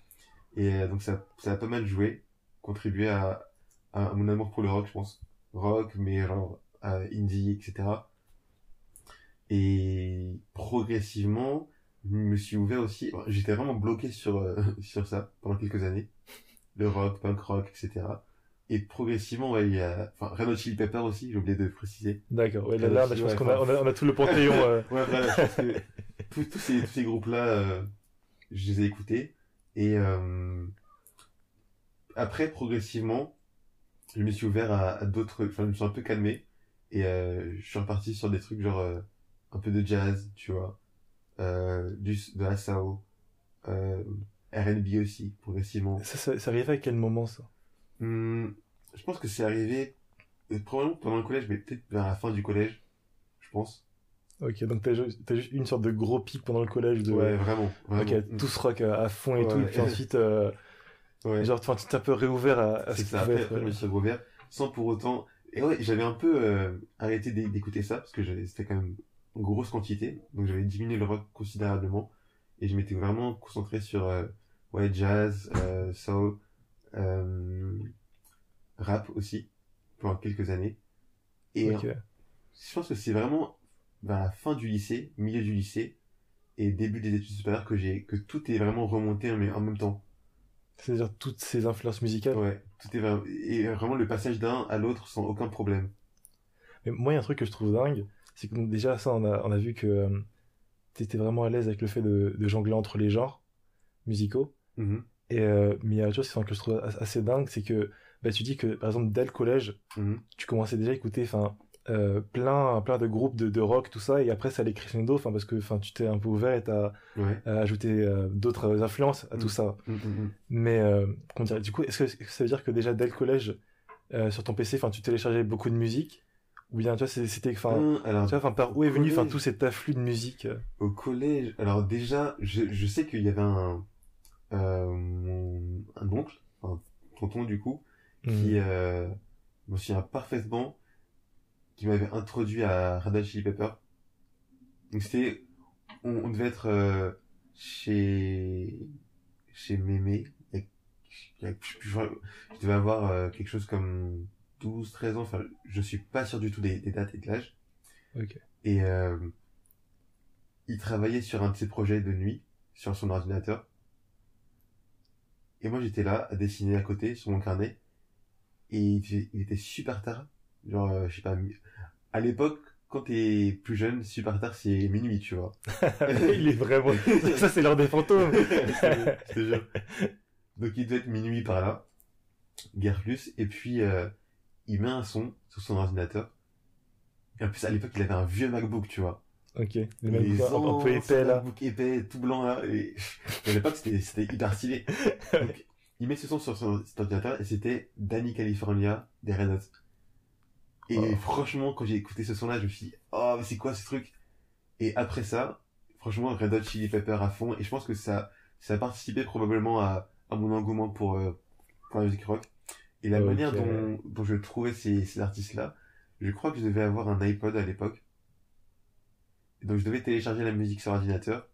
Et euh, donc ça, ça a pas mal joué, contribué à, à mon amour pour le rock, je pense. Rock, mais genre euh, indie, etc. Et progressivement, je me suis ouvert aussi. J'étais vraiment bloqué sur euh, sur ça pendant quelques années, le rock, punk rock, etc. Et progressivement, ouais, il y a, enfin, Red Hot Chili Pepper aussi, j'ai oublié de préciser.
D'accord, ouais, là, là, je
ouais,
pense qu'on a, on a, on a tout le panthéon. euh.
Ouais, voilà, je pense que tous, tous ces, tous ces groupes-là, euh, je les ai écoutés. Et euh, après, progressivement, je me suis ouvert à, à d'autres... Enfin, je me suis un peu calmé. Et euh, je suis reparti sur des trucs genre euh, un peu de jazz, tu vois. Euh, du, de la soul. Euh, R&B aussi, progressivement.
Ça, ça, ça arrivait à quel moment, ça?
Hum, je pense que c'est arrivé euh, probablement pendant le collège, mais peut-être vers la fin du collège, je pense.
Ok, donc t'as juste, une sorte de gros pic pendant le collège de...
Ouais, vraiment. vraiment.
Ok, tous rock à, à fond et
Ouais.
tout, et puis ensuite, euh,
Ouais.
genre, tu t'es un peu réouvert à, à ce
c'est
qui
ça. Après, après, je me suis rouvert sans pour autant. Et ouais, j'avais un peu euh, arrêté d'é- d'écouter ça parce que c'était quand même une grosse quantité, donc j'avais diminué le rock considérablement et je m'étais vraiment concentré sur euh, ouais jazz, euh, soul, euh, rap aussi pendant quelques années. Et je pense que c'est vraiment vers la fin du lycée, milieu du lycée et début des études supérieures que j'ai que tout est vraiment remonté mais en même temps.
C'est-à-dire toutes ces influences musicales?
Ouais, tout est vraiment, et vraiment le passage d'un à l'autre sans aucun problème.
Mais moi, il y a un truc que je trouve dingue, c'est que donc, déjà, ça, on a, on a vu que euh, t'étais vraiment à l'aise avec le fait de, de jongler entre les genres musicaux.
Mhm,
Et, euh, mais il y a autre chose que je trouve as- assez dingue, c'est que bah, tu dis que, par exemple, dès le collège,
mhm.
tu commençais déjà à écouter enfin, euh, plein, plein de groupes de, de rock, tout ça, et après, ça allait crescendo, enfin, parce que enfin, tu t'es un peu ouvert et t'as
Ouais.
ajouté euh, d'autres influences à tout
Mm.
ça.
Mhm, mhm.
Mais du coup, est-ce que, ça veut dire que déjà dès le collège, sur ton PC, enfin, tu téléchargeais beaucoup de musique? Ou bien, tu vois, c'était, enfin, par où est venu, enfin, tout cet afflux de musique?
Au collège, alors déjà, je, je sais qu'il y avait un, mon- un oncle, un tonton du coup, qui,
Hmm.
euh, me souviens parfaitement, qui m'avait introduit à Red Hot Chili Pepper. Donc c'était, on, on devait être euh, chez, chez Mémé. Je, je- je devais avoir euh, quelque chose comme 12, 13 ans, enfin, je suis pas sûr du tout des, des dates et de l'âge. Et euh, il travaillait sur un de ses projets de nuit, sur son ordinateur. Et moi j'étais là, à dessiner à côté, sur mon carnet. Et il, était super tard. Genre, euh, je sais pas, à l'époque, quand t'es plus jeune, super tard c'est minuit, tu vois.
il est vraiment. ça, c'est l'heure des fantômes.
je. Donc il devait être minuit par là, guère plus, et puis euh, il met un son sur son ordinateur. Et en plus à l'époque il avait un vieux MacBook, tu vois.
Ok. Le
Les
même un, un peu épais là.
MacBook épais, tout blanc là. Et à l'époque c'était c'était hyper stylé. Donc il met ce son sur son cet ordinateur et c'était Danny California des Red Hot. Et
Oh.
franchement quand j'ai écouté ce son là je me suis dit oh mais c'est quoi ce truc? Et après ça franchement Red Hot Chili Pepper à fond et je pense que ça ça a participé probablement à, à mon engouement pour euh, pour la musique rock et la manière dont, dont je trouvais ces, ces artistes là je crois que je devais avoir un iPod à l'époque donc je devais télécharger la musique sur ordinateur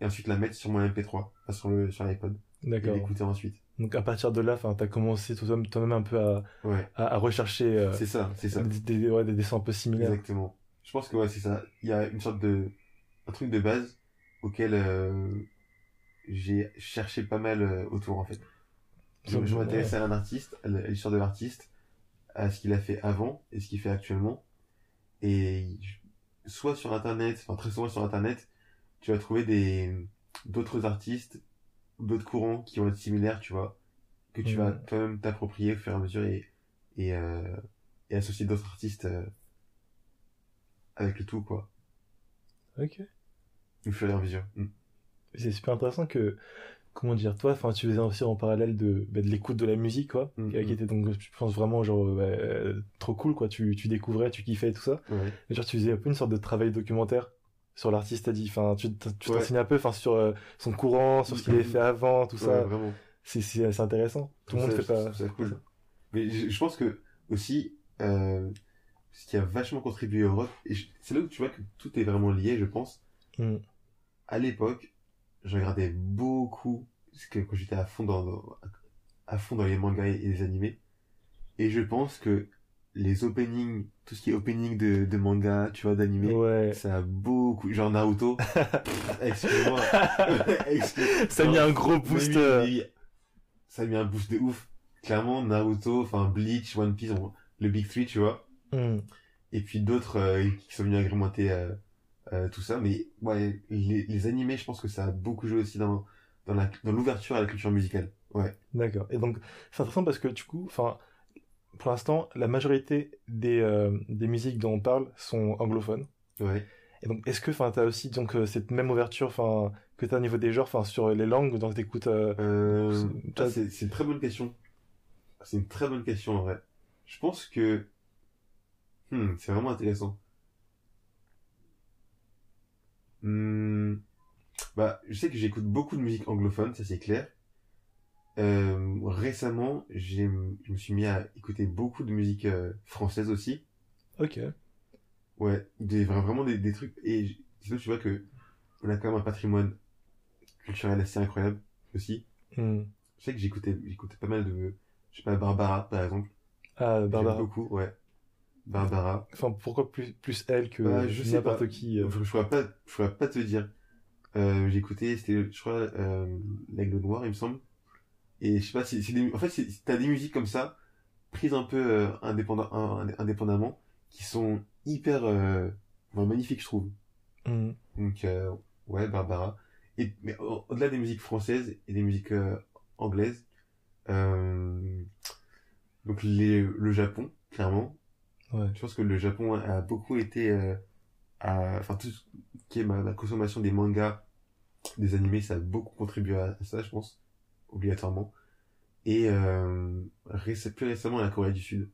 et ensuite la mettre sur mon MP3 enfin, sur le sur l'iPod. Et
D'accord.
l'écouter ensuite.
Donc à partir de là, enfin, t'as commencé toi-même toi-même un peu à,
ouais.
à, à rechercher euh,
c'est ça c'est ça.
des, des, ouais, des dessins un peu similaires.
exactement. Je pense que ouais c'est ça. Il y a une sorte de un truc de base auquel euh, j'ai cherché pas mal euh, autour en fait. Je, je m'intéressais à un artiste à l'histoire de l'artiste à ce qu'il a fait avant et ce qu'il fait actuellement. Et je- soit sur internet enfin très souvent sur internet tu vas trouver des d'autres artistes d'autres courants qui vont être similaires tu vois que tu
Mm.
vas quand même t'approprier au fur et à mesure et, et, euh, et associer d'autres artistes euh, avec le tout, quoi.
Ok.
Au fur et à mesure. Mm.
C'est super intéressant que, comment dire, toi, enfin, tu faisais aussi en parallèle de, bah, de l'écoute de la musique, quoi, euh, qui était donc, je pense vraiment, genre, euh, bah, euh, trop cool, quoi. Tu, tu découvrais, tu kiffais et tout ça.
Ouais.
Et genre, tu faisais un peu une sorte de travail documentaire sur l'artiste, t'as dit, enfin, tu t- tu
Ouais.
un peu, enfin, sur euh, son courant, sur ce qu'il avait
Mhm.
fait avant, tout
Ouais,
ça. C'est, c'est, c'est intéressant. Tout le monde fait pas.
ça cool. Mais je, je pense que aussi, euh, ce qui a vachement contribué au rock, et c'est là où tu vois que tout est vraiment lié, je pense.
Mm.
À l'époque, je regardais beaucoup, parce que quand j'étais à fond dans, à fond dans les mangas et les animés, et je pense que les openings, tout ce qui est opening de, de manga, tu vois, d'animé,
Ouais.
ça a beaucoup, genre Naruto, excuse-moi, excuse-
Ça a mis un gros boost. euh.
Ça a mis un boost de ouf. Clairement, Naruto, enfin Bleach, One Piece, le Big Three, tu vois.
mm.
Et puis d'autres euh, qui sont venus agrémenter euh, euh, tout ça. Mais ouais, les, les animés, je pense que ça a beaucoup joué aussi dans, dans la dans l'ouverture à la culture musicale. Ouais.
D'accord. Et donc, c'est intéressant parce que du coup, enfin, pour l'instant, la majorité des, euh, des musiques dont on parle sont anglophones.
Ouais.
Et donc, est-ce que, enfin, t'as aussi donc euh, cette même ouverture, enfin, que t'as au niveau des genres, enfin, sur les langues dont t'écoutes. Euh...
Euh,
c'est
c'est une très bonne question. C'est une très bonne question en vrai. Je pense que Hmm, c'est vraiment intéressant. Hmm, Bah, je sais que j'écoute beaucoup de musique anglophone, ça c'est clair. Euh, récemment, je me suis mis à écouter beaucoup de musique euh, française aussi.
Ok.
Ouais, des, vra- vraiment des, des trucs. Et sinon, tu vois que on a quand même un patrimoine culturel assez incroyable aussi.
Hmm.
Je sais que j'écoutais, j'écoutais pas mal de, je sais pas, Barbara par exemple.
Ah, Barbara.
beaucoup, ouais. Barbara.
Enfin, pourquoi plus, plus elle que
Bah, je sais
n'importe
pas.
qui euh,
Je, je pourrais pas, je pourrais pas te dire. Euh, j'ai écouté, c'était, je crois, euh, l'aigle noir, il me semble. Et je sais pas, c'est, c'est des, en fait, c'est, t'as des musiques comme ça, prises un peu euh, indépendant, indépendamment, qui sont hyper, euh, magnifiques, je trouve.
hmm.
Donc, euh, ouais, Barbara. Et, mais au- au-delà des musiques françaises et des musiques euh, anglaises, euh, donc les, le Japon, clairement.
Ouais.
Je pense que le Japon a beaucoup été, euh, à- enfin tout ce qui est ma, ma consommation des mangas, des animés, ça a beaucoup contribué à, ça, je pense, obligatoirement. Et euh, plus récemment la Corée du Sud.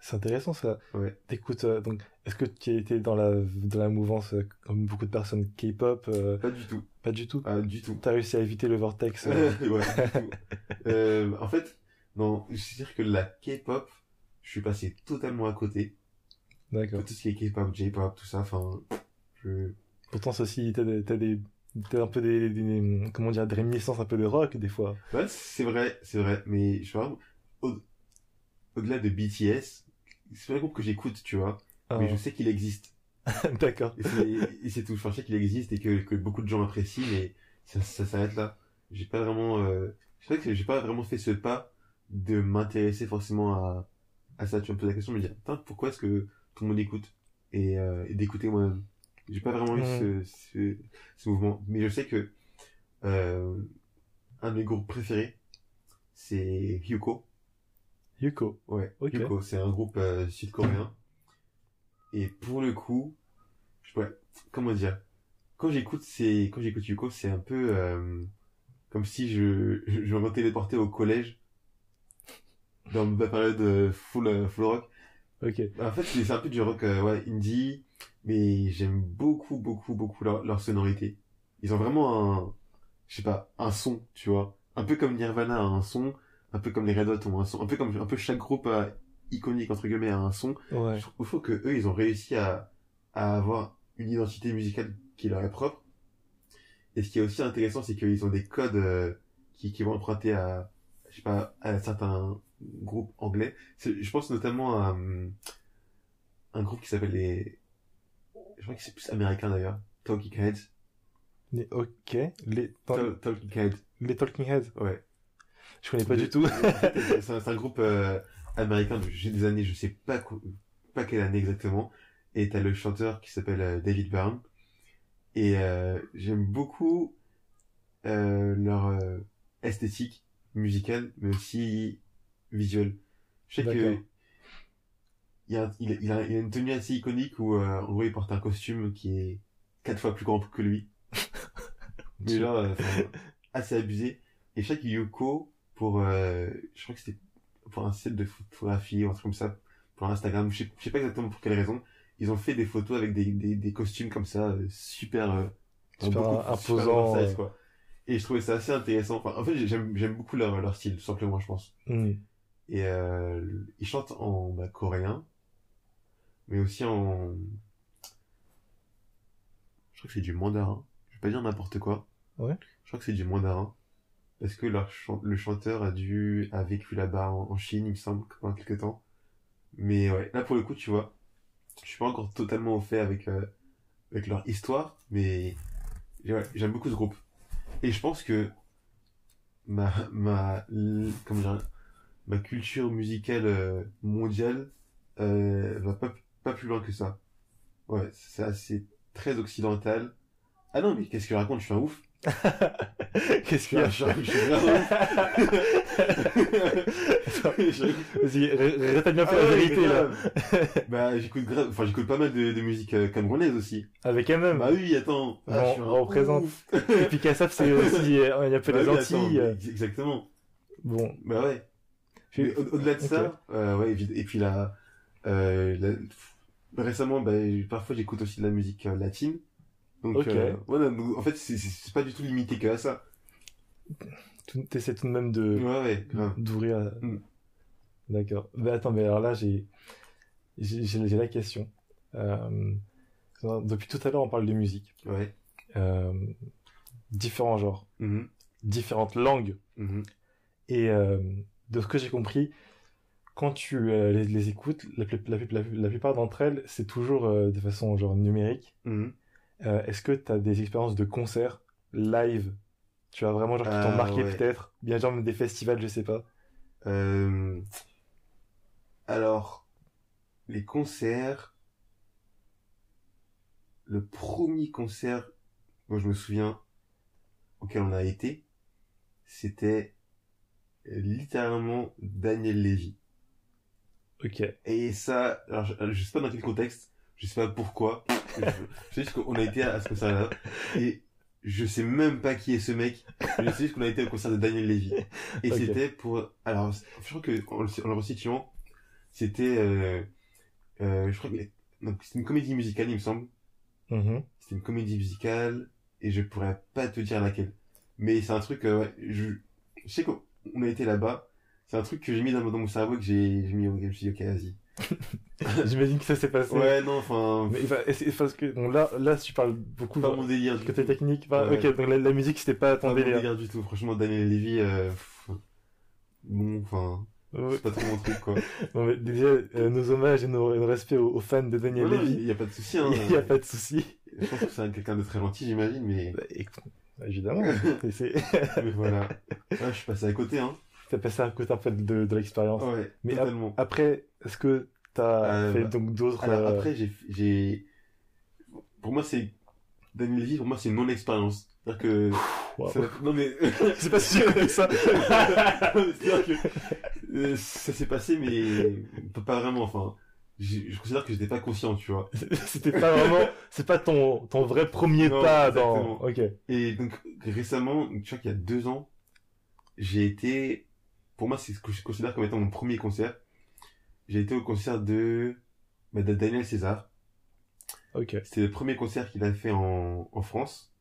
C'est intéressant ça.
Ouais.
T'écoutes, euh, donc, est-ce que tu été dans la, dans la mouvance, euh, comme beaucoup de personnes, K-pop euh,
Pas du tout,
Pas du tout?
pas du tout.
T'as réussi à éviter le vortex.
ouais, du tout. En fait, non, je veux dire que la K-pop, je suis passé totalement à côté.
D'accord.
Tout ce qui est K-pop, J-pop, tout ça, enfin, je...
Pourtant, ça aussi, t'as des, t'as des, t'as un peu des, des- comment dire, des réminiscences un peu de rock, des fois.
Ouais, c'est vrai, c'est vrai, mais je vois, au- au-delà de BTS, c'est pas un groupe que j'écoute, tu vois,
Ah,
mais je sais qu'il existe.
D'accord.
Et c'est, et c'est tout, Enfin, je sais qu'il existe et que, que beaucoup de gens apprécient, mais ça, ça s'arrête là. J'ai pas vraiment, euh, je sais que j'ai pas vraiment fait ce pas de m'intéresser forcément à, à ça. Tu vas me poser la question, me dire, Putain, pourquoi est-ce que tout le monde écoute? Et, euh, et d'écouter moi-même? J'ai pas vraiment eu
Mm.
ce, ce, ce mouvement. Mais je sais que, euh, un de mes groupes préférés, c'est Hyuko.
Yuko.
Ouais,
Ok.
Yuko, c'est un groupe euh, sud-coréen. Et pour le coup, je pourrais, comment dire, quand j'écoute c'est quand j'écoute Yuko, c'est un peu comme si je je, je me téléportais au collège dans ma période full euh, full rock.
Ok.
En fait, c'est un peu du rock euh, ouais, indie, mais j'aime beaucoup beaucoup beaucoup leur, leur sonorité. Ils ont vraiment un je sais pas, un son, tu vois, un peu comme Nirvana a un son, un peu comme les Red Hot ont un son, un peu comme un peu chaque groupe iconique entre guillemets a un son.
Ouais.
Je trouve- trouve que eux, ils ont réussi à, à avoir une identité musicale qui leur est propre. Et ce qui est aussi intéressant, c'est qu'ils ont des codes euh, qui, qui vont emprunter à, je sais pas, à certains groupes anglais. Je pense notamment à hum, un groupe qui s'appelle les, je crois que c'est plus américain d'ailleurs, Talking Heads.
Mais ok. Les,
Tal- Talking Heads,
les Talking Heads.
ouais.
Je connais pas du tout.
c'est un, groupe euh, américain de j'ai des années, je sais pas quoi- pas quelle année exactement. Et t'as le chanteur qui s'appelle euh, David Byrne. Et euh, j'aime beaucoup leur esthétique. musical, mais aussi visuel. Je sais que il a, il, a, il a il a une tenue assez iconique où euh, en gros il porte un costume qui est quatre fois plus grand que lui. mais genre euh, assez abusé. Et je sais que Yoko pour euh, je crois que c'était pour un set de photographie ou un truc comme ça pour Instagram, je sais, je sais pas exactement pour quelle raison, ils ont fait des photos avec des, des, des costumes comme ça euh, super
Super
beaucoup-
imposant,
oversize, quoi. Et je trouvais ça assez intéressant. Enfin, en fait, j'aime beaucoup leur, leur style, tout simplement, je pense.
Hmm.
Et euh, ils chantent en bah, coréen, mais aussi en... Je crois que c'est du mandarin. Je vais pas dire n'importe quoi.
Ouais.
Je crois que c'est du mandarin. Parce que leur chan- le chanteur a dû a vécu là-bas en, en Chine, il me semble, pendant quelques temps. Mais ouais, là pour le coup, tu vois, je suis pas encore totalement au fait avec euh, avec leur histoire, mais ouais, j'aime beaucoup ce groupe. Et je pense que ma ma comment dire, ma culture musicale euh, mondiale euh, va pas pas plus loin que ça. Ouais, c'est assez très occidental. Ah non, mais qu'est-ce que je raconte Je suis un ouf.
Qu'est-ce qu'il y a?
Je.
Vas-y, ré- rétablis un peu
Ah
la
ouais,
vérité là.
bah j'écoute grave, enfin j'écoute pas mal de, de musique euh, camerounaise aussi.
Avec elle-même.
Bah oui, attends. Ah, je suis
on représente. Et puis Kassaf, c'est aussi, euh, il y a un peu
Bah
les
oui, attends,
Antilles. euh,
mais Exactement.
Bon.
Bah ouais.
Puis-
Au-delà de ça, euh, ouais, et puis là, euh, la- récemment, bah, parfois j'écoute aussi de la musique euh, latine. Donc, en fait, c'est- pas du tout limité que à ça.
T'essaies tout de même de,
Ouais,
d'ouvrir. à-
Mm.
D'accord. Bah attends, mais alors là, j'ai, la question. Depuis tout à l'heure, on parle de musique.
Ouais.
Différents genres,
Mhm,
différentes langues.
mhm.
Et de ce que j'ai compris, quand tu euh, les, les écoutes, la, plupart d'entre elles, c'est toujours euh, de façon genre numérique.
Mhm.
Euh, Est-ce que tu as des expériences de concerts live? Tu as vraiment genre qui t'ont
Ah,
marqué
ouais.
peut-être? Bien genre même des festivals, je sais pas.
Alors, les concerts. Le premier concert, moi je me souviens, auquel on a été, c'était littéralement Daniel Lévy.
Ok.
Et ça, alors je, je sais pas dans quel contexte, je sais pas pourquoi, je, je sais juste qu'on a été à ce concert-là, et je sais même pas qui est ce mec, je sais juste qu'on a été au concert de Daniel Lévy. Et c'était pour, alors, je crois que, en le, en le resituant, c'était, euh, euh, je crois que, donc, c'était une comédie musicale, il me semble.
Mhm.
C'était une comédie musicale, et je pourrais pas te dire laquelle. Mais c'est un truc, euh, ouais, je, je sais qu'on on a été là-bas, c'est un truc que j'ai mis dans, mon- dans mon cerveau, que j'ai mis, je me suis dit, ok, vas-y.
J'imagine que ça s'est passé.
Ouais, non, enfin,
parce que bon, là, là, tu parles beaucoup
pas mon délire du
côté
tout.
technique.
Ouais.
Ok, donc la, la musique c'était pas
Pas
ton
mon
délire.
délire du tout. Franchement, Daniel Levy, euh, bon, enfin,
Ouais.
c'est pas trop mon truc, quoi.
Bon, mais déjà, euh, nos hommages et nos, et nos respects aux, aux fans de Daniel
Ouais,
Levy.
Il y a pas de souci, hein.
Il n'y a pas de souci.
Je pense que c'est quelqu'un de très gentil, j'imagine, mais,
Bah, écoute, évidemment. C'est-
mais voilà. Ouais, je suis passé à côté, hein.
T'as passé un côté un peu de, de l'expérience.
Ouais,
Mais
totalement.
Après, est-ce que t'as
Euh,
fait
bah,
donc d'autres. Euh,
après, j'ai, pour moi, c'est, Daniel Levy, pour moi, c'est une non-expérience. C'est-à-dire que,
wow.
ça- non mais,
sais pas si connu ça.
C'est-à-dire que euh, ça s'est passé, mais pas- vraiment. Enfin, je considère que j'étais pas conscient, tu vois.
C'était pas vraiment. C'est pas ton, ton vrai premier
Non,
pas dans. Ok.
Et donc récemment, tu vois qu'il y a deux ans, j'ai été, pour moi, c'est ce que je considère comme étant mon premier concert. J'ai été au concert de, bah, de Daniel César.
Ok.
C'était le premier concert qu'il a fait en, en France.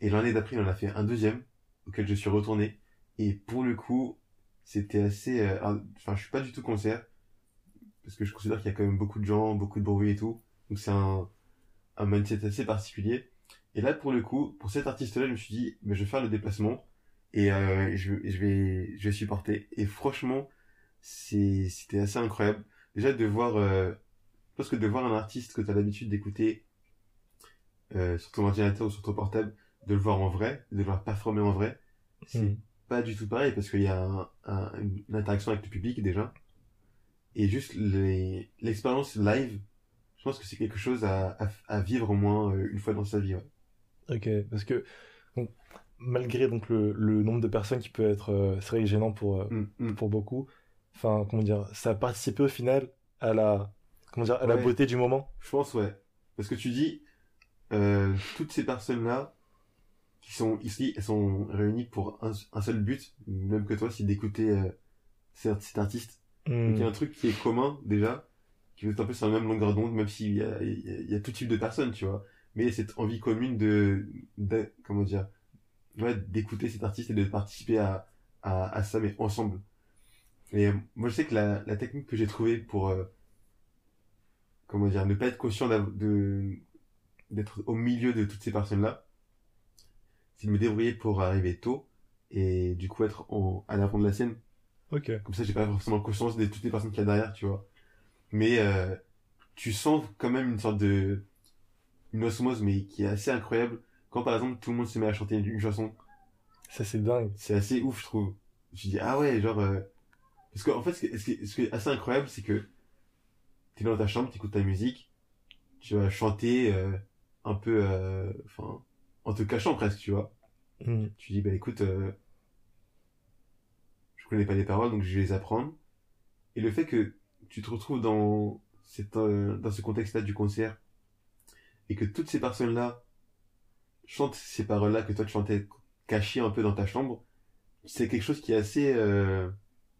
Et l'année d'après, il en a fait un deuxième, auquel je suis retourné. Et pour le coup, c'était assez... euh, Enfin, je suis pas du tout concert, parce que je considère qu'il y a quand même beaucoup de gens, beaucoup de bruit et tout. Donc c'est un, un mindset assez particulier. Et là, pour le coup, pour cet artiste-là, je me suis dit, mais je vais faire le déplacement et euh, je, je vais je vais supporter. Et franchement, c'était assez incroyable. Déjà de voir... Euh, parce que de voir un artiste que tu as l'habitude d'écouter euh, sur ton ordinateur ou sur ton portable, de le voir en vrai, de le voir performer en vrai, c'est
Hmm.
pas du tout pareil parce qu'il y a un, un- une interaction avec le public déjà. Et juste l'expérience live, je pense que c'est quelque chose à, à, à vivre au moins euh, une fois dans sa vie. Ouais.
Ok. Parce que. malgré donc le, le nombre de personnes qui peut être euh, vrai gênant pour euh,
Mm, mm.
pour beaucoup enfin comment dire ça a participé au final à la comment dire à la beauté du moment
Je pense, ouais. Parce que tu dis, euh, toutes ces personnes-là, qui sont ici, elles sont réunies pour un, un seul but, même que toi, c'est d'écouter cet, cet Donc
Hmm.
il y a un truc qui est commun, déjà, qui est un peu sur la même longueur d'onde, même s'il y a, il y, a, il y a tout type de personnes, tu vois. Mais il y a cette envie commune de, de comment dire, ouais, d'écouter cet artiste et de participer à, à, à ça, mais ensemble. Et euh, moi, je sais que la, la technique que j'ai trouvée pour, euh, comment dire, ne pas être conscient de, d'être au milieu de toutes ces personnes-là, c'est de me débrouiller pour arriver tôt et du coup être en, à l'avant de la scène.
Ok
Comme ça, j'ai pas forcément conscience de toutes les personnes qu'il y a derrière, tu vois. Mais euh, tu sens quand même une sorte de une osmose, mais qui est assez incroyable. Quand par exemple tout le monde se met à chanter une, chanson,
ça c'est dingue
c'est assez ouf, je trouve. Je dis ah ouais, genre euh, parce qu'en fait, ce qui, est- ce qui est- ce qui est assez incroyable, c'est que t'es dans ta chambre, t'écoutes ta musique, tu vas chanter euh, un peu, enfin, en te cachant presque, tu vois.
Hmm.
Tu dis bah écoute, connais pas les paroles, donc je vais les apprendre. Et le fait que tu te retrouves dans cette, euh, dans ce contexte-là du concert et que toutes ces personnes-là chantent ces paroles-là que toi tu chantais cachées un peu dans ta chambre, c'est quelque chose qui est assez, euh,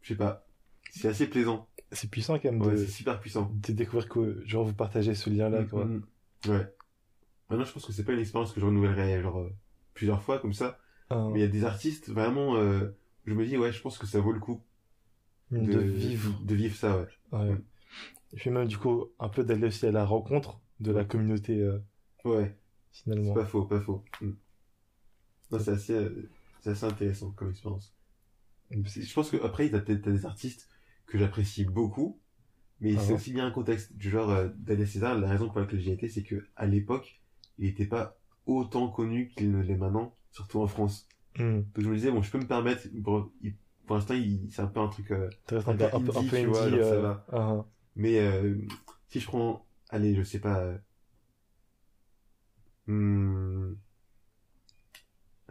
je sais pas, c'est assez plaisant.
c'est puissant quand même
Ouais, c'est super puissant.
de découvrir que genre vous partagez ce lien là
Mm,
quoi
mm, mm. Ouais. Maintenant, je pense que c'est pas une expérience que je renouvellerai genre euh, plusieurs fois comme ça. Mais il y a des artistes vraiment, euh, je me dis ouais, je pense que ça vaut le coup
de, vivre
de vivre ça, ouais.
ouais. et puis même du coup un peu d'aller aussi à la rencontre de la communauté euh,
Ouais, c'est
finalement
pas faux, pas faux. Mm. Non, c'est assez, euh, c'est assez intéressant comme expérience.
C'est-
Je pense que après, t'as t'as des artistes que j'apprécie beaucoup, mais
Ah
c'est
ouais.
aussi bien un contexte du genre euh, Daniel César. La raison pour laquelle j'y ai été, c'est que à l'époque, il était pas autant connu qu'il ne l'est maintenant, surtout en France.
Hmm.
Donc je me disais bon, je peux me permettre. Bon, il- pour l'instant, c'est un peu un truc. euh,
un, peu-
peu
un peu,
indie, vois,
indie,
genre, ça
euh,
va.
ah,
Mais euh, si je prends, allez, je sais pas, euh, hmm,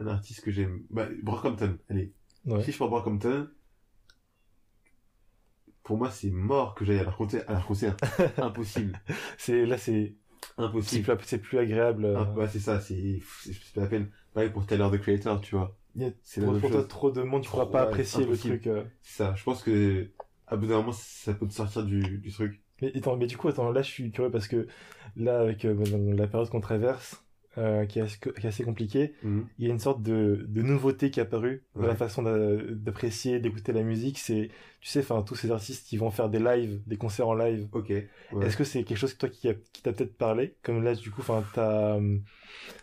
un artiste que j'aime, bah, Brockhampton, allez.
ouais.
Si je prends Brockhampton, pour moi c'est mort que j'aille à leur concert, à leur concert. impossible,
c'est là c'est
impossible.
c'est plus agréable euh,
Ah, ouais, c'est ça, c'est c'est pas la peine. Pareil pour Taylor the Creator, tu vois.
il y a
c'est la
pour, toi trop de monde tu pourras pas
ouais,
apprécier le truc euh.
C'est ça. Je pense que à bout d'un moment ça peut te sortir du, du truc.
mais, attends, mais du coup attends là je suis curieux parce que là avec euh, la période qu'on traverse euh, qui, est assez, qui est assez compliquée
Mhm.
il y a une sorte de, de nouveauté qui est apparue dans
Ouais.
la façon d'a- d'apprécier, d'écouter la musique. C'est, tu sais, enfin, tous ces artistes qui vont faire des lives, des concerts en live.
Ok. Ouais.
Est-ce que c'est quelque chose que toi qui, a- qui t'a peut-être parlé? Comme là, du coup, enfin, t'as hum,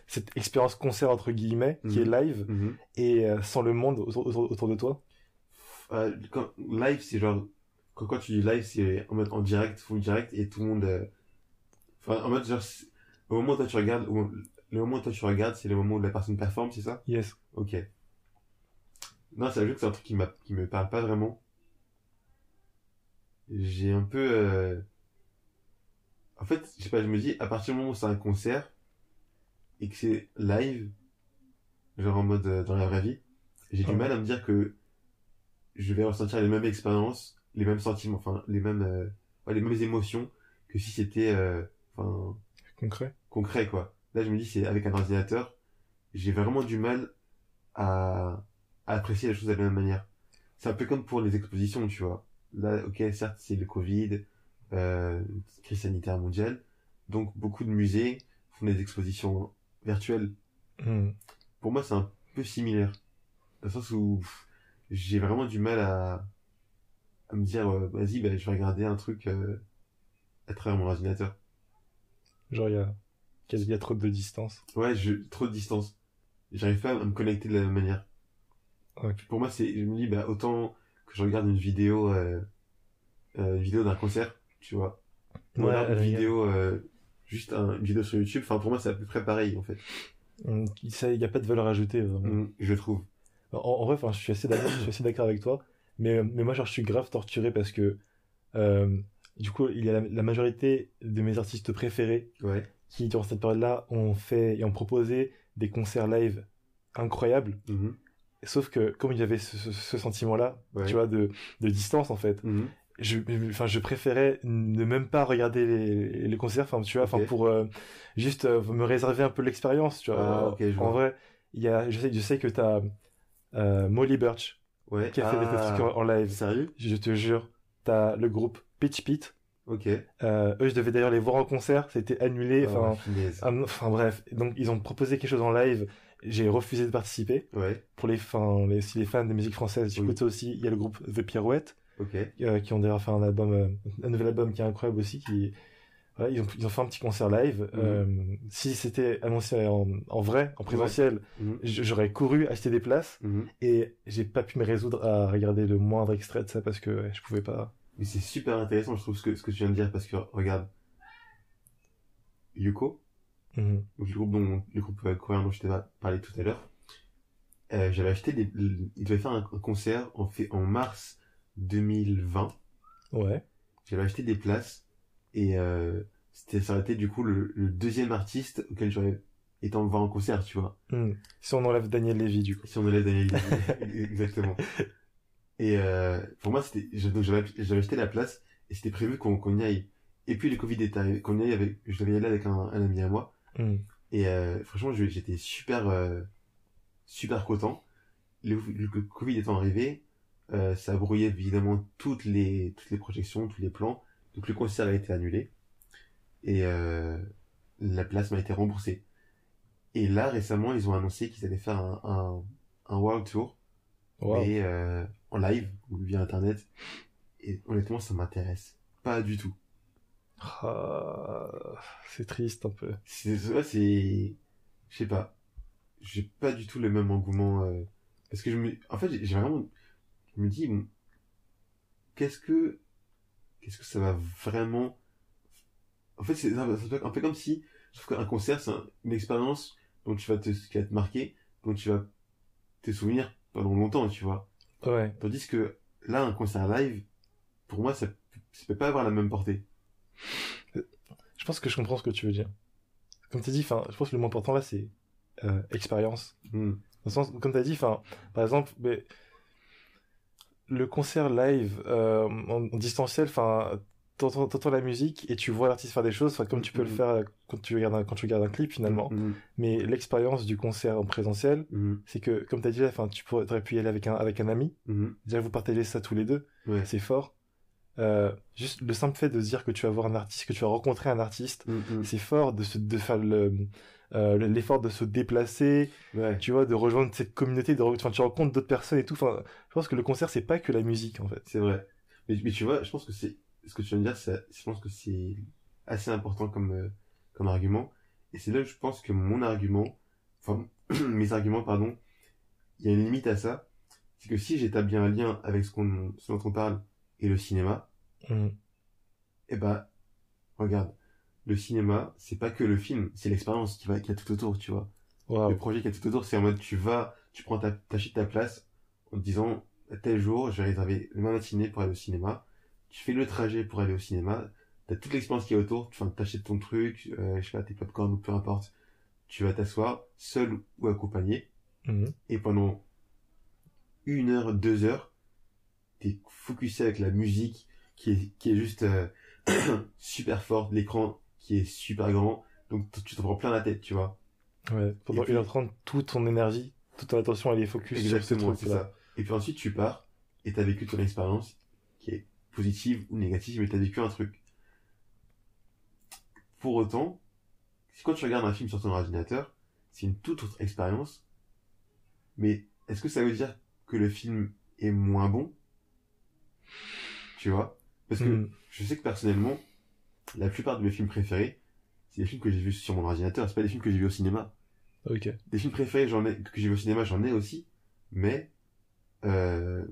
cette expérience concert entre guillemets qui
Mhm.
est live
Mhm.
et euh, sans le monde autour, autour, autour de toi?
Euh, quand, live, c'est genre, quand, quand tu dis live, c'est en mode en direct, full direct, et tout le monde, enfin, en mode genre, au moment où toi tu regardes, le moment où toi tu regardes, c'est le moment où la personne performe, c'est ça?
Yes.
Ok. Non, c'est juste que c'est un truc qui m'a, qui me parle pas vraiment. J'ai un peu, euh... en fait, je sais pas, je me dis, à partir du moment où c'est un concert, et que c'est live, genre en mode euh, dans la vraie vie, j'ai du mal à me dire que je vais ressentir les mêmes expériences, les mêmes sentiments, enfin, les mêmes, euh, ouais, les mêmes émotions que si c'était, euh, enfin,
Concret.
concret quoi. Là je me dis c'est avec un ordinateur, j'ai vraiment du mal à, à apprécier les choses de la même manière. C'est un peu comme pour les expositions, tu vois. Là, ok, certes c'est le Covid, euh, crise sanitaire mondiale, donc beaucoup de musées font des expositions virtuelles.
Hmm.
Pour moi c'est un peu similaire, dans le sens où j'ai vraiment du mal à, à me dire euh, vas-y bah, je vais regarder un truc euh, à travers mon ordinateur.
Genre, il y a, il y a trop de distance.
Ouais, je, trop de distance. J'arrive pas à me connecter de la même manière. Pour moi, c'est, je me dis, bah, autant que je regarde une vidéo, euh, euh, une vidéo d'un concert, tu vois. Ou
Ouais,
alors
à
une vidéo, euh, juste un- une vidéo sur YouTube. Enfin, pour moi, c'est à peu près pareil, en fait.
Ça, il y a pas de valeur ajoutée. Vraiment.
Mm, je trouve.
En, en vrai, je suis assez d'accord, je suis assez d'accord avec toi. Mais, mais moi, genre, je suis grave torturé parce que, du coup, il y a la, la majorité de mes artistes préférés
Ouais.
Qui, durant cette période-là, ont fait et ont proposé des concerts live incroyable.
Mhm.
Sauf que comme il y avait ce, ce- ce sentiment-là,
Ouais.
tu vois, de, de distance en fait,
Mhm.
je, enfin, je préférais ne même pas regarder les, les concerts, enfin, tu vois, enfin, pour euh, juste euh, me réserver un peu l'expérience, tu vois.
Ah,
en
vois.
vrai, il y a, je sais, je sais que t'as euh, Molly Birch
Ouais.
qui a fait des
Ah,
trucs en, en live.
Sérieux?
Je te jure, t'as le groupe Pitch Pit.
Ok.
Euh, eux, je devais d'ailleurs les voir en concert, c'était annulé. Enfin,
Ah, punaise.
ah, enfin bref. Donc ils ont proposé quelque chose en live. J'ai refusé de participer.
Ouais.
Pour les fans, les, si les fans de musique française,
Oui.
j'écoute ça aussi. Il y a le groupe The Pirouette.
Ok.
euh, qui ont d'ailleurs fait un album, euh, un nouvel album qui est incroyable aussi, qui, voilà, ils ont, ils ont fait un petit concert live.
Mhm.
Si c'était annoncé en, en vrai, en présentiel,
Mhm.
j'aurais couru acheter des places
Mhm.
et j'ai pas pu me résoudre à regarder le moindre extrait de ça parce que ouais, je pouvais pas.
Mais c'est super intéressant, je trouve, ce que, ce que tu viens de dire, parce que, regarde, Yuko, donc le groupe dont, le groupe coréen dont je t'ai parlé tout à l'heure, euh, j'avais acheté des, il devait faire un, concert en fait, en mars 2020.
Ouais.
J'avais acheté des places, et, euh, c'était, ça aurait été, du coup, le, le deuxième artiste auquel j'aurais été en voir en concert, tu vois.
Mhm. Si on enlève Daniel Levy du coup.
Si on allait Daniel Levy. Exactement. Et euh, pour moi, c'était, donc j'avais, acheté la place et c'était prévu qu'on qu'on y aille. Et puis le Covid est arrivé, qu'on y aille avec, je devais y aller avec un, un ami à moi.
Mhm.
Et euh, franchement, j'étais super, euh, super content. Le, le Covid étant arrivé, ça a brouillé évidemment toutes les, toutes les projections, tous les plans. Donc le concert a été annulé et la place m'a été remboursée. Et là, récemment, ils ont annoncé qu'ils allaient faire un, un, un world tour
Wow.
mais en live ou via internet. Et honnêtement, ça m'intéresse pas du tout.
Ah, c'est triste un peu.
C'est, ouais, c'est, je sais pas, j'ai pas du tout le même engouement euh, parce que je me, en fait, j'ai vraiment, je me dis, qu'est-ce que, qu'est-ce que ça va vraiment, en fait, c'est être un peu comme si, je trouve qu'un concert, c'est un- une expérience dont tu vas te, qui va te marquer, dont tu vas te souvenir pendant longtemps, tu vois.
Ouais.
Tandis que là, un concert live, pour moi, ça, ça peut pas avoir la même portée.
Je pense que je comprends ce que tu veux dire. Comme tu dit, enfin, je pense que le moins important là, c'est euh, expérience.
Hmm.
Dans le sens, comme tu as dit, enfin, par exemple, mais, le concert live euh, en, en distanciel, enfin, t'entends, la musique et tu vois l'artiste faire des choses, comme tu peux le
Mhm.
faire quand tu regardes un, quand tu regardes un clip finalement.
Mhm.
Mais l'expérience du concert en présentiel,
Mhm.
c'est que, comme tu as dit, enfin, tu pourrais pu y aller avec un, avec un ami. Déjà, vous partagez ça tous les deux.
Ouais.
C'est fort. Euh, juste le simple fait de se dire que tu vas voir un artiste, que tu vas rencontrer un artiste, c'est fort de se, de faire le, euh, l'effort de se déplacer,
Ouais.
tu vois, de rejoindre cette communauté, de, enfin, tu rencontres d'autres personnes et tout. Enfin, je pense que le concert, c'est pas que la musique, en fait.
C'est vrai. Mais, mais tu vois, je pense que c'est, ce que tu viens de dire, ça- je pense que c'est assez important comme, euh, comme argument. Et c'est là où je pense que mon argument, enfin, mes arguments, pardon, il y a une limite à ça. C'est que si j'établis un lien avec ce qu'on, ce dont on parle et le cinéma,
Mm.
eh ben, regarde, le cinéma, c'est pas que le film, c'est l'expérience qui va, qui a tout autour, tu vois. Le projet qui a tout autour, c'est en mode, tu vas, tu prends ta, t'achètes ta place en te disant, tel jour, je vais réserver ma matinée pour aller au cinéma. Tu fais le trajet pour aller au cinéma. T'as toute l'expérience qui est autour. Enfin, t'achètes ton truc, euh, je sais pas, tes popcorn ou peu importe. Tu vas t'asseoir, seul ou accompagné.
Mm.
Et pendant une heure, deux heures, t'es focusé avec la musique qui est, qui est juste euh, super forte, l'écran qui est super grand. Donc tu te prends plein la tête, tu vois.
Ouais. Pendant
puis-
1h30, toute ton énergie, toute ton attention, elle est focus
Exactement, c'est ça. Et puis ensuite, tu pars et t'as vécu ton expérience positive ou négative, mais t'as vécu un truc. Pour autant, quand tu regardes un film sur ton ordinateur, c'est une toute autre expérience. Mais est-ce que ça veut dire que le film est moins bon? Tu vois? Parce que
Mm.
je sais que personnellement, la plupart de mes films préférés, c'est des films que j'ai vus sur mon ordinateur, c'est pas des films que j'ai vus au cinéma
Ok.
des films préférés j'en ai que j'ai vu au cinéma j'en ai aussi mais euh,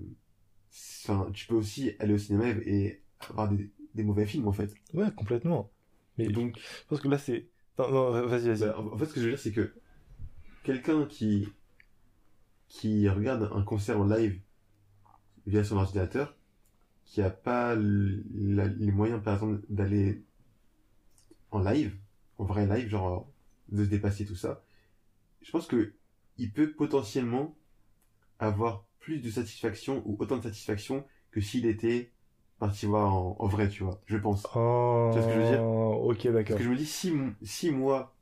enfin tu peux aussi aller au cinéma et avoir des, des mauvais films en fait
Ouais, complètement. Mais
donc
je pense que là, c'est... Non, non, vas-y, vas-y.
bah, en fait ce que je veux dire c'est que quelqu'un qui qui regarde un concert en live via son ordinateur qui a pas la- les moyens par exemple d'aller en live en vrai live genre de se dépasser tout ça je pense que il peut potentiellement avoir plus de satisfaction ou autant de satisfaction que s'il était parti voir en, en vrai, tu vois, je pense.
Oh,
Tu vois ce que je veux dire?
Ok,
Parce
d'accord.
que je me dis, si moi,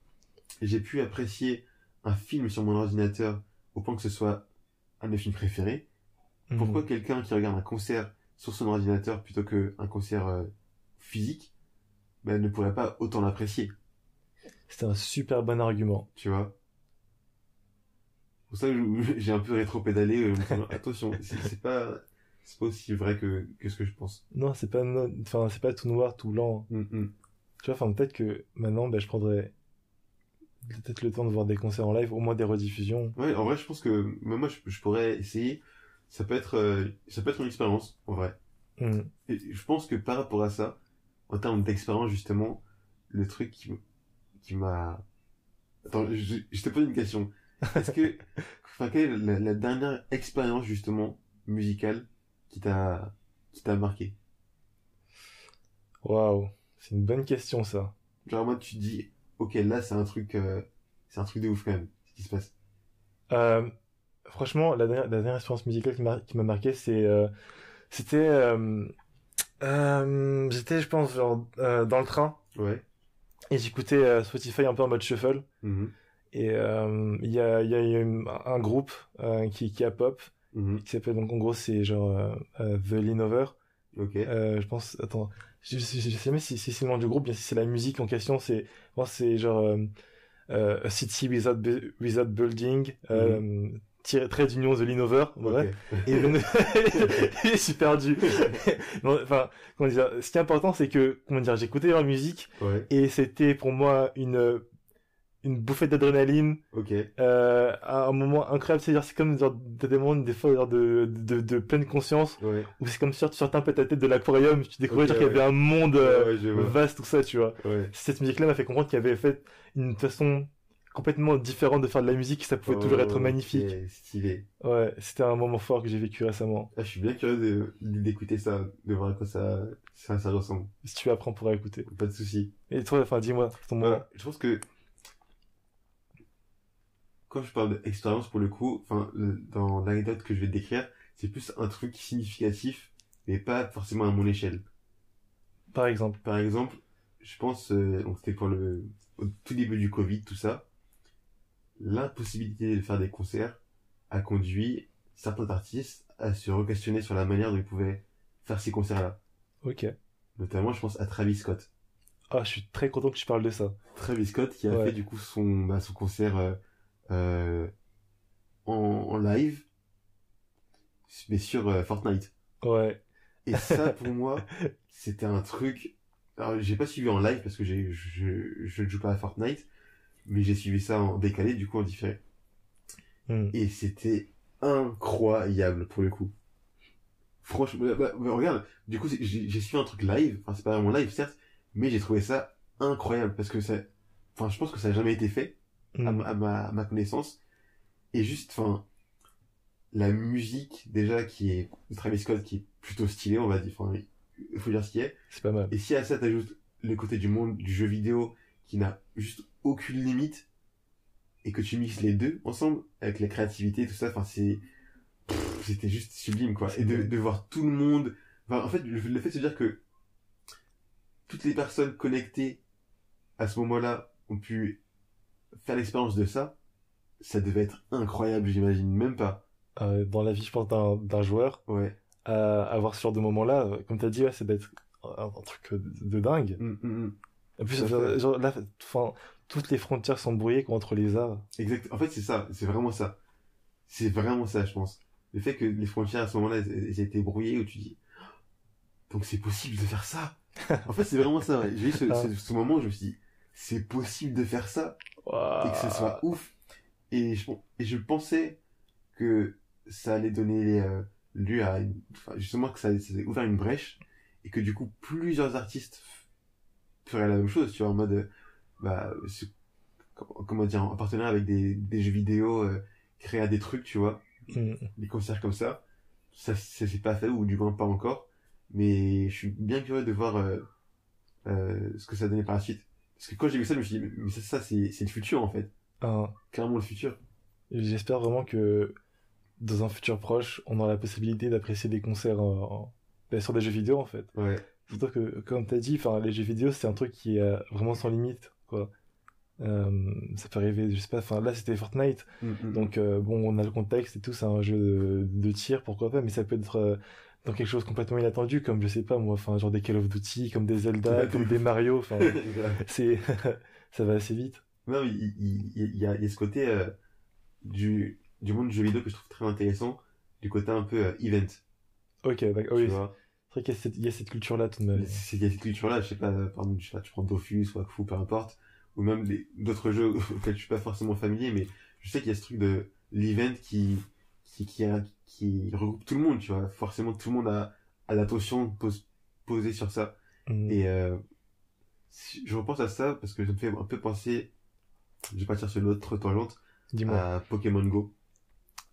j'ai pu apprécier un film sur mon ordinateur au point que ce soit un de mes films préférés,
Mhm.
pourquoi quelqu'un qui regarde un concert sur son ordinateur plutôt qu'un concert euh, physique ben, ne pourrait pas autant l'apprécier,
C'est un super bon argument.
tu vois? Pour ça que j'ai un peu rétro-pédalé. euh, Attention, c'est pas, c'est pas aussi vrai que, que ce que je pense.
Non, c'est pas, enfin, c'est pas tout noir, tout blanc.
Hum, hum.
Tu vois, enfin, peut-être que maintenant, ben, je prendrais peut-être le temps de voir des concerts en live, au moins des rediffusions.
Ouais, en vrai, je pense que même moi, je, je pourrais essayer. Ça peut être, euh, ça peut être une expérience, en vrai.
Mhm.
Et je pense que par rapport à ça, en termes d'expérience, justement, le truc qui, qui m'a... Attends, je, je te pose une question. Est-ce que... Enfin, quelle est la, la dernière expérience, justement, musicale qui t'a qui t'a marqué?
Waouh, c'est une bonne question, ça.
Genre, moi, tu te dis, ok, là, c'est un truc... euh, c'est un truc de ouf, quand même, ce qui se passe.
Euh, franchement, la dernière, la dernière expérience musicale qui m'a qui m'a marqué, c'est, euh, c'était, euh, j'étais, je pense, genre, dans le train,
Ouais.
et j'écoutais Spotify un peu en mode shuffle.
Mhm.
Et euh, il y a, il y a un groupe euh, qui, qui a pop,
Mhm.
qui s'appelle donc en gros c'est genre euh, The Leanover.
Ok.
Je pense, attends, je, je, je sais même si, si c'est le nom du groupe, bien si c'est la musique en question, c'est c'est genre euh, A City Without, Bu- without Building, euh, tiré- trait d'union The Leanover, ouais.
Ok.
Et est super dur. Bon, enfin, comment dire, ce qui est important, c'est que, comment dire, j'écoutais leur musique
Ouais.
et c'était pour moi une une bouffée d'adrénaline
Ok.
euh, à un moment incroyable c'est-à-dire c'est comme genre t'as des moments des fois genre de, de, de pleine conscience
Ouais.
où c'est comme si tu sortais un peu ta tête de l'aquarium tu découvrais qu'il y avait un monde euh,
Ouais,
vaste tout ça tu vois cette musique là m'a fait comprendre qu'il y avait fait une façon complètement différente de faire de la musique et ça pouvait toujours être magnifique
Stylé.
ouais c'était un moment fort que j'ai vécu récemment
Ah, je suis bien curieux de- d'écouter ça, de voir à quoi ça, ça, ça ressemble.
si tu apprends pour écouter
Pas de souci.
et toi enfin dis-moi ton
Voilà. Je pense que quand je parle d'expérience pour le coup, enfin, dans l'anecdote que je vais te décrire, c'est plus un truc significatif, mais pas forcément à mon échelle.
par exemple
Par exemple, je pense, euh, donc c'était pour le, au tout début du Covid, tout ça, l'impossibilité de faire des concerts a conduit certains artistes à se re-questionner sur la manière dont ils pouvaient faire ces concerts-là.
ok
Notamment, je pense à Travis Scott.
ah je suis très content que tu parles de ça
Travis Scott qui a
Ouais.
fait du coup son, bah, son concert euh, euh, en, en live, mais sur euh, Fortnite.
ouais
Et ça, pour moi, c'était un truc. Alors, j'ai pas suivi en live parce que j'ai, je, je ne joue pas à Fortnite, mais j'ai suivi ça en décalé, du coup en différé.
Hmm.
Et c'était incroyable pour le coup. Franchement, bah, bah, bah, regarde, du coup, j'ai suivi un truc live, enfin, c'est pas vraiment live, certes, mais j'ai trouvé ça incroyable parce que ça, enfin, je pense que ça n'a jamais été fait à, ma- à ma, à ma connaissance. Et juste, enfin, la musique, déjà, qui est, de Travis Scott, qui est plutôt stylée, on va dire, enfin, il faut dire ce qui est.
c'est pas mal
Et si à ça t'ajoutes le côté du monde du jeu vidéo, qui n'a juste aucune limite, et que tu mixes les deux ensemble, avec la créativité, tout ça, enfin, c'est, c'était juste sublime, quoi. Et de, de voir tout le monde, enfin, en fait, le, le fait de se dire que toutes les personnes connectées à ce moment-là ont pu faire l'expérience de ça, ça devait être incroyable, j'imagine, même pas.
Euh, dans la vie je pense d'un joueur
Ouais.
à avoir ce genre de moment-là, euh, comme t'as dit, ouais, ça doit être un, un truc de, de dingue.
Hum, hum, hum.
En plus, genre, genre, là, enfin, toutes les frontières sont brouillées quoi, entre les arts.
Exact. En fait, c'est ça. C'est vraiment ça. C'est vraiment ça, je pense. Le fait que les frontières à ce moment-là, elles, elles aient été brouillées, où tu dis, donc c'est possible de faire ça. en fait, c'est vraiment ça. ouais. J'ai eu ce,
Ah.
ce, ce moment où je me suis dit, c'est possible de faire ça et que ce soit ouf. Et je, et je pensais que ça allait donner euh, lieu à une, enfin, justement que ça, ça allait ouvert une brèche et que du coup plusieurs artistes feraient la même chose, tu vois, en mode, euh, bah, ce- comment dire, en partenariat avec des, des jeux vidéo, euh, créer des trucs, tu vois,
Hmm.
des concerts comme ça. Ça, ça s'est pas fait, ou du moins pas encore. Mais je suis bien curieux de voir euh, ce que ça donnait par la suite. Parce que quand j'ai vu ça, je me suis dit, mais ça, ça c'est c'est le futur en fait.
Ah.
Clairement le futur.
J'espère vraiment que dans un futur proche, on aura la possibilité d'apprécier des concerts en, ben, sur des jeux vidéo en fait.
Ouais.
Surtout que, comme t'as dit, les jeux vidéo, c'est un truc qui est vraiment sans limite, quoi. Euh, ça peut arriver, je sais pas, enfin là c'était Fortnite,
Mm, mm.
donc euh, bon, on a le contexte et tout, c'est un jeu de, de tir, pourquoi pas, mais ça peut être euh, dans quelque chose complètement inattendu, comme je sais pas moi, enfin genre des Call of Duty, comme des Zelda, comme
de
des Mario, enfin c'est ça va assez vite.
Non, il, il, il y, a, il y a ce côté euh, du, du monde du jeu vidéo que je trouve très intéressant, du côté un peu euh, event.
Ok, d'accord,
tu
oui, c'est vrai qu'il y a cette, cette culture-là tout de même.
C'est- Il y a cette culture-là, je sais pas, par exemple, je sais pas, tu prends Dofus, Wakfu, peu importe, ou même d'autres jeux auxquels je suis pas forcément familier, mais je sais qu'il y a ce truc de l'event qui, qui, qui, a- qui regroupe tout le monde, tu vois. Forcément, tout le monde a, a l'attention pos- posée sur ça.
Mm.
Et euh, je repense à ça parce que ça me fait un peu penser, je vais partir sur une autre tangente,
Dis-moi.
à Pokémon Go.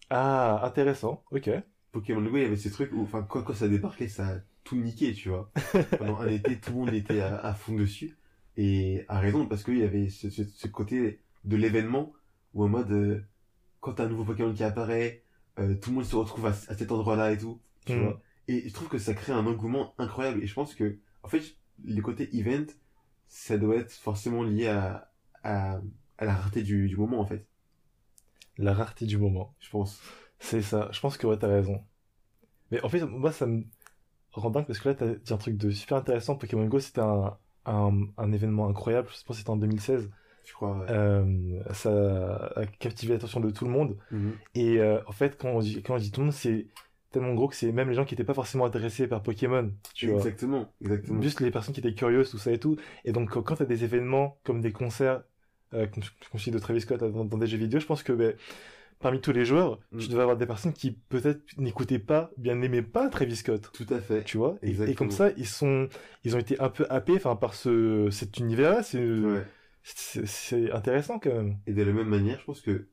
Ah, intéressant, ok.
Pokémon Go, il y avait ces trucs où, enfin, quand, quand ça débarquait, ça a tout niqué, tu vois. Pendant un été, tout le monde était à, à fond dessus. Et à raison, parce qu'il y avait ce, ce, ce côté de l'événement, où en mode, euh, quand t'as un nouveau Pokémon qui apparaît, euh, tout le monde se retrouve à, à cet endroit-là et tout, tu
Mm.
vois. Et je trouve que ça crée un engouement incroyable. Et je pense que, en fait, le côté event, ça doit être forcément lié à, à, à la rareté du, du moment, en fait.
La rareté du moment.
Je pense.
C'est ça, je pense que ouais, t'as raison. Mais en fait, moi, ça me rend dingue parce que là, t'as dit un truc de super intéressant. Pokémon Go, c'était un, un, un événement incroyable. Je pense que c'était en 2016.
Je crois. ouais.
Euh, ça a captivé l'attention de tout le monde.
Mhm.
Et euh, en fait, quand on dit, quand on dit tout le monde, c'est tellement gros que c'est même les gens qui étaient pas forcément intéressés par Pokémon. Tu vois.
Exactement, exactement.
Juste les personnes qui étaient curieuses, tout ça et tout. Et donc, quand t'as des événements comme des concerts, euh, comme, comme je dis de Travis Scott dans, dans des jeux vidéo, je pense que ben, parmi tous les joueurs,
Mm.
tu devais avoir des personnes qui peut-être n'écoutaient pas, bien n'aimaient pas Travis Scott.
Tout à fait.
Tu vois? Et, comme ça, ils sont, ils ont été un peu happés, enfin, par ce, cet univers-là. C'est,
Ouais.
C'est, intéressant quand même.
Et de la même manière, je pense que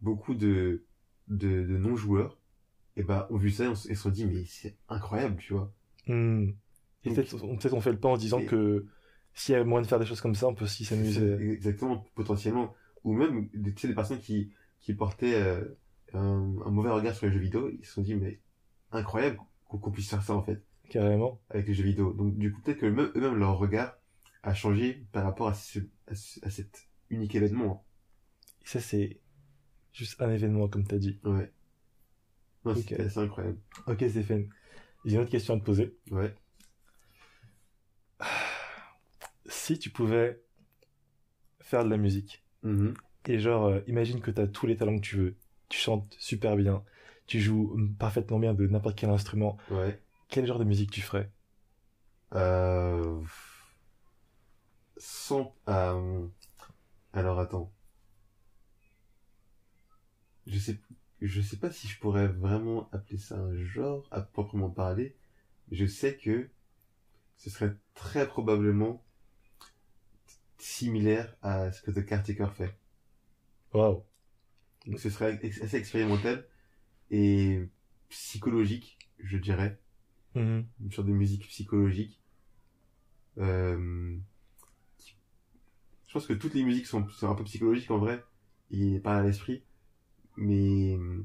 beaucoup de, de, de non-joueurs, eh ben, ont vu ça et se sont dit, mais c'est incroyable, tu vois.
Hmm. Et peut-être, on, fait le pas en disant
Et-
que s'il y a moyen de faire des choses comme ça, on peut aussi s'amuser.
Exactement, potentiellement. Ou même, tu sais, des personnes qui, qui portaient euh, un, un mauvais regard sur les jeux vidéo, ils se sont dit, mais incroyable qu'on puisse faire ça, en fait,
Carrément.
avec les jeux vidéo. Donc, du coup, peut-être que même, eux-mêmes, leur regard a changé par rapport à, ce, à, ce- à cet unique événement.
Et ça, c'est juste un événement, comme t'as dit.
Ouais. Non,
Ok.
c'est incroyable.
Ok, Stéphane. J'ai une autre question à te poser.
Ouais.
Si tu pouvais faire de la musique,
Mhm.
et genre, euh, imagine que tu as tous les talents que tu veux, tu chantes super bien, tu joues parfaitement bien de n'importe quel instrument,
Ouais.
quel genre de musique tu ferais?
Euh... Sans... euh, Alors attends. Je sais, je sais pas si je pourrais vraiment appeler ça un genre à proprement parler. Je sais que ce serait très probablement similaire à ce que The Caretaker fait.
Waouh.
Donc ce serait assez expérimental et psychologique, je dirais.
Mhm.
une sorte de musique psychologique. Euh, Je pense que toutes les musiques sont, sont un peu psychologiques en vrai, et par l'esprit, mais euh,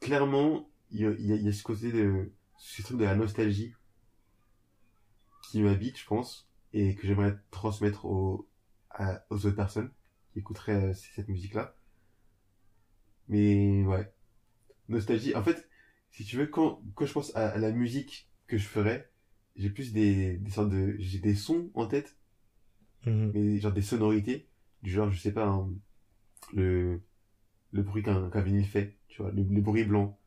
clairement, il y a, y y a ce côté de ce truc de la nostalgie qui m'habite, je pense, et que j'aimerais transmettre aux, à- aux autres personnes qui écouteraient euh, cette musique-là. Mais ouais, nostalgie. En fait, si tu veux, quand, quand je pense à, à la musique que je ferais, j'ai plus des, des sortes de, j'ai des sons en tête,
Mhm.
mais genre des sonorités, du genre, je sais pas, hein, le, le bruit qu'un qu'un vinyle fait, tu vois, le, le bruit blanc,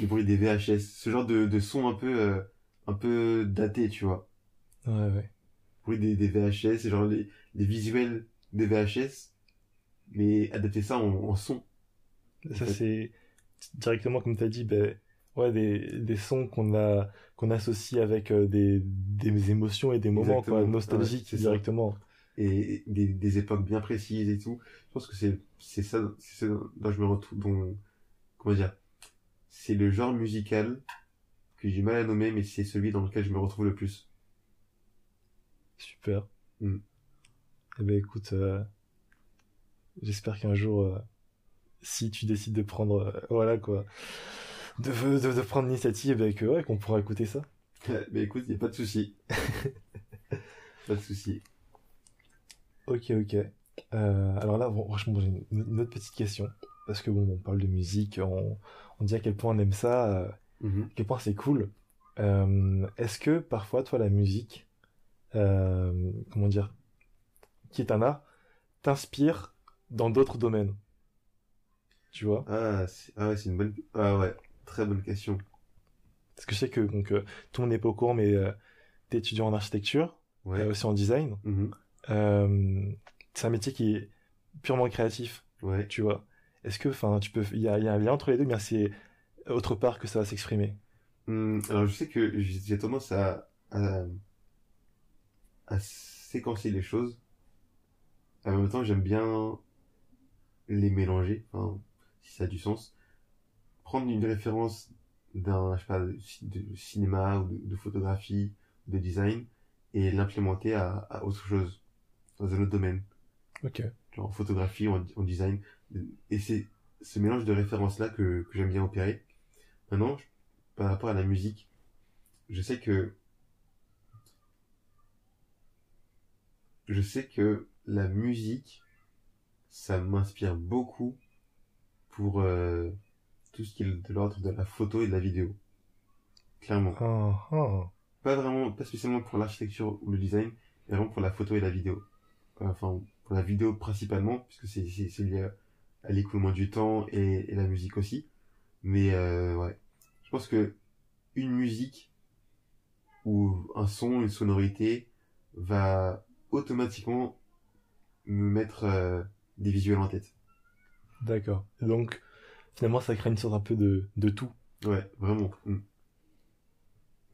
le bruit des VHS, ce genre de, de son un peu, euh, un peu daté, tu vois.
Ouais, ouais.
Le bruit des, des VHS, genre les, les visuels des VHS, mais adapter ça en, en son.
Ça,
En fait.
c'est directement, comme tu as dit, ben, ouais, des, des sons qu'on a, qu'on associe avec euh, des, des émotions et des moments, quoi, nostalgiques
Ouais, c'est ça. Et des, des époques bien précises et tout. Je pense que c'est c'est ça c'est ça dont je me retrouve dont comment dire c'est le genre musical que j'ai du mal à nommer mais c'est celui dans lequel je me retrouve le plus.
Super.
Mm.
Eh ben, écoute, euh, j'espère qu'un jour, euh, si tu décides de prendre, euh, voilà quoi, de, de, de prendre l'initiative et que ouais, qu'on pourra écouter ça.
Mais écoute, y a pas de souci. pas de souci.
Ok, ok. Euh, alors là, bon, franchement, j'ai une, une autre petite question. Parce que bon, on parle de musique, on, on dit à quel point on aime ça, euh,
Mhm.
à quel point c'est cool. Euh, Est-ce que parfois, toi, la musique, comment dire, qui est un art, t'inspire dans d'autres domaines? Tu vois?
Ah, c'est ah ouais, c'est une bonne. Ah ouais, très bonne question.
Parce que je sais que donc, tout le monde n'est pas au courant, mais t'es étudiant en architecture,
Ouais.
aussi en design.
Mhm.
Euh, c'est un métier qui est purement créatif.
Ouais.
tu vois. Est-ce que, enfin, tu peux, il y a, il y a un lien entre les deux, mais c'est autre part que ça va s'exprimer.
Hum, alors je sais que j'ai tendance à, à, à séquencer les choses. En même temps, j'aime bien les mélanger, si ça a du sens. Prendre une référence d'un, je sais pas, de, ci- de cinéma ou de, de photographie, de design, et l'implémenter à, à autre chose, dans un autre domaine.
Ok.
genre en photographie en, en design. Et c'est ce mélange de références-là que, que j'aime bien opérer. Maintenant, je- par rapport à la musique, je sais que je sais que la musique, ça m'inspire beaucoup pour euh, tout ce qui est de l'ordre de la photo et de la vidéo. Clairement.
Ah, ah.
Pas vraiment, pas spécialement pour l'architecture ou le design, mais vraiment pour la photo et la vidéo. Enfin, pour la vidéo principalement, puisque c'est, lié à, à l'écoulement du temps et, et la musique aussi. Mais euh, ouais, je pense que une musique ou un son, une sonorité va automatiquement me mettre euh, des visuels en tête.
D'accord. Donc, finalement, ça crée une sorte un peu de, de tout.
Ouais, vraiment. Mm.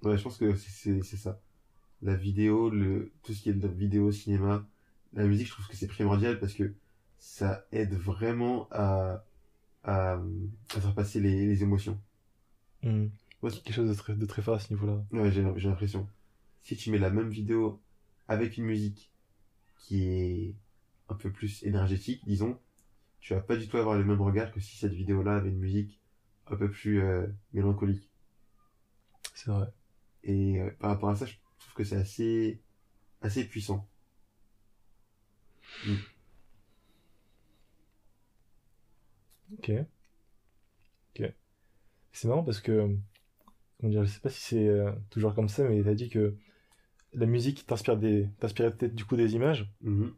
Ouais, je pense que c'est c'est- c'est ça. La vidéo, le tout ce qui est de la vidéo, cinéma, la musique, je trouve que c'est primordial parce que ça aide vraiment à à, à faire passer les, les émotions.
Hmm.
Ouais.
Quelque chose de très, de très fort à ce niveau-là.
Ouais, j'ai j'ai l'impression. Si tu mets la même vidéo avec une musique qui est un peu plus énergétique, disons, tu vas pas du tout avoir le même regard que si cette vidéo-là avait une musique un peu plus euh, mélancolique.
C'est vrai.
Et euh, par rapport à ça, je trouve que c'est assez, assez puissant.
Ok. Ok. C'est marrant parce que, comment dire, je sais pas si c'est euh, toujours comme ça, mais t'as dit que la musique t'inspire des, peut-être du coup des images,
Mhm.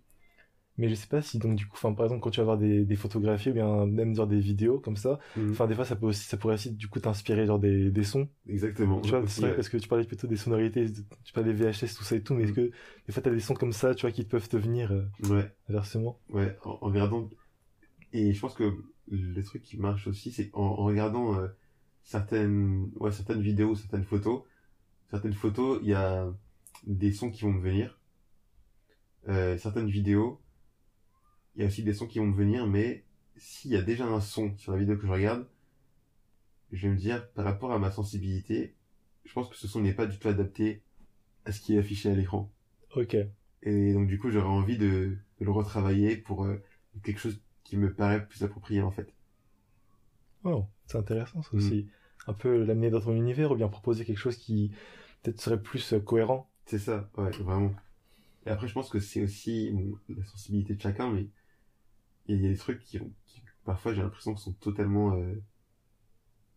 Mais je sais pas si donc du coup, enfin par exemple quand tu vas voir des, des photographies ou bien même genre des vidéos comme ça,
Mhm.
enfin des fois ça peut aussi, ça pourrait aussi du coup t'inspirer genre des, des sons.
Exactement.
Tu vois, vrai
ouais.
parce que tu parlais plutôt des sonorités, tu parlais VHS, tout ça et tout, mais est-ce que des fois t'as des sons comme ça, tu vois, qui peuvent te venir euh,
Ouais,
inversement?
Ouais, en, en regardant. Et je pense que le truc qui marche aussi, c'est en, en regardant euh, certaines, ouais, certaines vidéos, certaines photos. Certaines photos, il y a des sons qui vont me venir. Euh, certaines vidéos, il y a aussi des sons qui vont me venir, mais s'il y a déjà un son sur la vidéo que je regarde, je vais me dire, par rapport à ma sensibilité, je pense que ce son n'est pas du tout adapté à ce qui est affiché à l'écran.
Ok.
Et donc du coup, j'aurais envie de, de le retravailler pour euh, quelque chose qui me paraît plus approprié en fait.
Oh, c'est intéressant ça
Mm.
aussi. Un peu l'amener dans ton univers ou bien proposer quelque chose qui peut-être serait plus euh, cohérent.
C'est ça, ouais, vraiment. Et après, je pense que c'est aussi bon, la sensibilité de chacun, mais il y a des trucs qui, qui parfois, j'ai l'impression que sont totalement euh,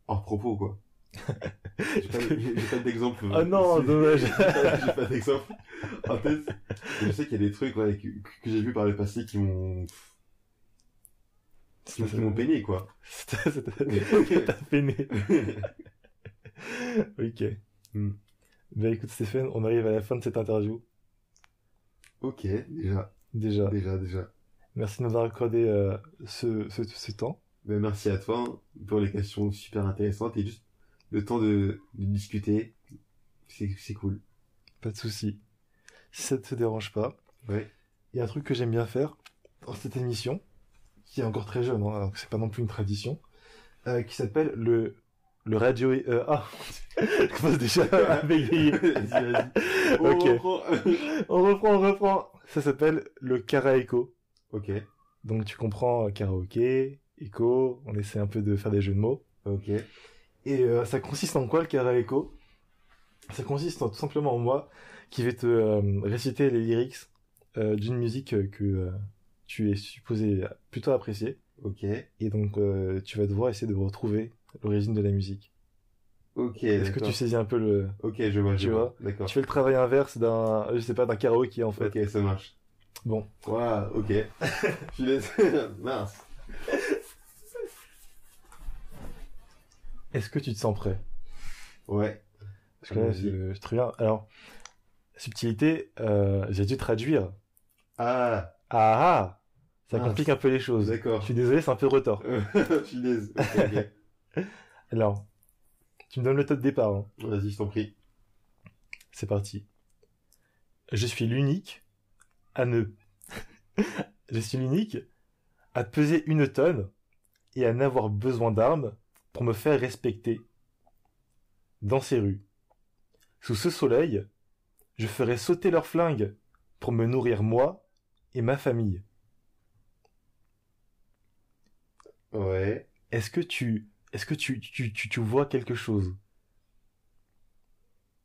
hors propos, quoi. j'ai pas, pas d'exemple.
Ah non,
J'ai-
dommage.
J'ai pas, d'exemple en tête. Mais je sais qu'il y a des trucs ouais, que, que j'ai vus par le passé qui m'ont qui, m'ont peiné, quoi.
T'as peiné. Ok.
Mm.
Bah écoute Stéphane, on arrive à la fin de cette interview.
ok, déjà,
Déjà.
déjà, déjà.
Merci de nous avoir accordé euh, ce, ce, ce temps.
Ben, merci à toi pour les questions super intéressantes et juste le temps de, de discuter. C'est cool.
Pas de souci. Si ça te dérange pas,
Ouais.
il y a un truc que j'aime bien faire dans cette émission, qui est encore très jeune, hein, donc c'est pas non plus une tradition, euh, qui s'appelle le le radio. Euh, ah, je commence déjà à bégayer.
Vas-y, vas-y. On
Ok.
reprend.
On reprend, on reprend. Ça s'appelle le karaéko.
Ok.
Donc tu comprends euh, karaoké, écho, on essaie un peu de faire des jeux de mots.
Ok.
Et euh, ça consiste en quoi le carré écho Ça consiste en, tout simplement en moi qui vais te euh, réciter les lyrics euh, d'une musique que tu es supposé plutôt apprécier.
Ok.
Et donc tu vas devoir essayer de retrouver l'origine de la musique.
Ok.
Est-ce que tu saisis un peu le...
Ok, je vois, je
Tu
vois. D'accord.
Tu fais le travail inverse d'un, je sais pas, d'un karaoké en fait.
Ok, ça marche.
Bon,
Waouh, ok. Je laisse. Mince.
est-ce que tu te sens prêt?
Ouais.
Parce que là, je, je te regarde. Alors, subtilité, euh, j'ai dû traduire.
Ah,
Ah ah Ça
Ah,
complique un peu les choses.
d'accord.
Je suis désolé, c'est un peu de retard.
Finesse. Ok, ok.
Alors, tu me donnes le top départ. hein.
Vas-y, je t'en prie.
C'est parti. Je suis l'unique à je suis l'unique à peser une tonne et à n'avoir besoin d'armes pour me faire respecter. Dans ces rues. Sous ce soleil, je ferai sauter leurs flingues pour me nourrir moi et ma famille.
Ouais.
Est-ce que tu, est-ce que tu, tu, tu, tu vois quelque chose?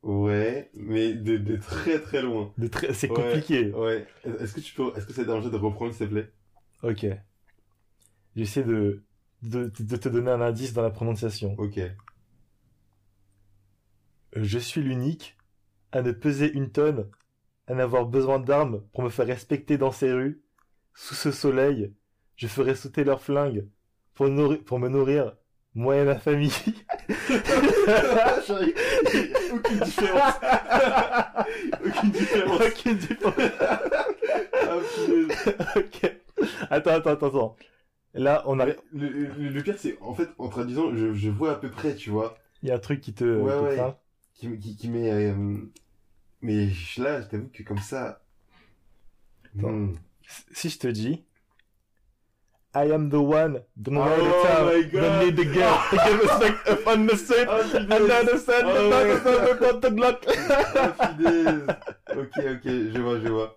Ouais. Mais de, de très très loin.
de très, c'est
Ouais.
compliqué.
Ouais. Est-ce que tu peux, est-ce que c'est danger de reprendre, s'il te plaît?
Ok. J'essaie de, de, de te donner un indice dans la prononciation.
Ok.
Je suis l'unique à ne peser une tonne, à n'avoir besoin d'armes pour me faire respecter dans ces rues. Sous ce soleil, je ferai sauter leurs flingues pour, nourrir, pour me nourrir, moi et ma famille.
Aucune différence. Aucune différence. Ah,
ok. Attends, attends, attends, attends. Là, on a,
Le, le, le pire, c'est, en fait, en traduisant, je, je vois à peu près, tu vois,
il y a un truc qui te,
Ouais, ouais. qui, qui, qui met, euh, mais là, je t'avoue que comme ça,
Attends.
hmm.
Si je te dis, I am the one, don't
Oh
worry the town,
my God.
don't need the girl, to give respect upon the set,
Ah,
and
punaise.
understand
Oh,
the back of the
punaise. ok, ok, je vois, je vois.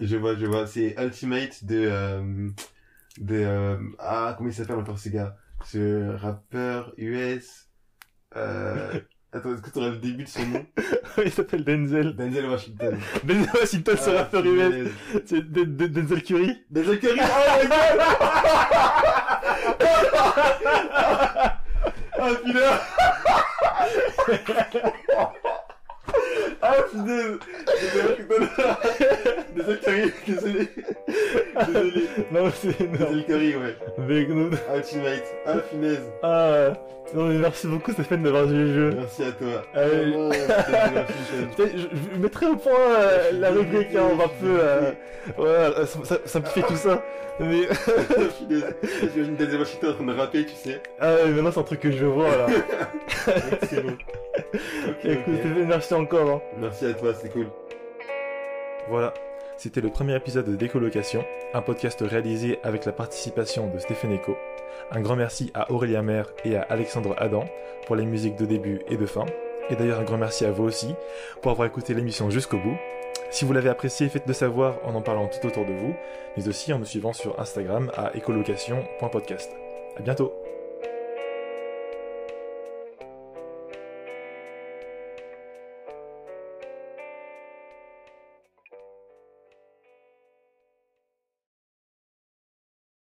Je vois, je vois. C'est Ultimate de, euh, de, euh, ah, comment il s'appelle encore ce gars? Ce rappeur US, euh, attends, est-ce que tu aurais le début de son nom?
Il s'appelle Denzel.
Denzel Washington.
Denzel Washington, ce
Ah,
rappeur US.
punaise.
C'est De- De- Denzel Curry.
Denzel Curry! Oh my god! ah, punaise! Ah, punaise! Denzel Curry, désolé. Désolé.
Non, c'est.
Denzel Curry, ouais.
Mais nous-
Ultimate. Ah, punaise.
Ah, non, mais merci beaucoup, Stéphane, d'avoir joué le jeu.
Merci à toi.
Euh,
Washington.
Putain, Je, je mettrai au point euh, la rubrique, hein, on va un peu, euh, ouais, ça, simplifier tout ça. Mais.
J'imagine Denzel Washington en train de rapper, tu sais.
ah ouais, maintenant c'est un truc que je veux voir, là.
Excellent. Ok,
Écoute, merci encore, hein.
Merci à toi, c'est cool.
Voilà, c'était le premier épisode de Décolocation, un podcast réalisé avec la participation de Stéphane Eco. Un grand merci à Aurélien Maire et à Alexandre Adam pour les musiques de début et de fin. Et d'ailleurs un grand merci à vous aussi pour avoir écouté l'émission jusqu'au bout. Si vous l'avez apprécié, faites-le savoir en en parlant tout autour de vous, mais aussi en nous suivant sur Instagram à écolocation.podcast. À bientôt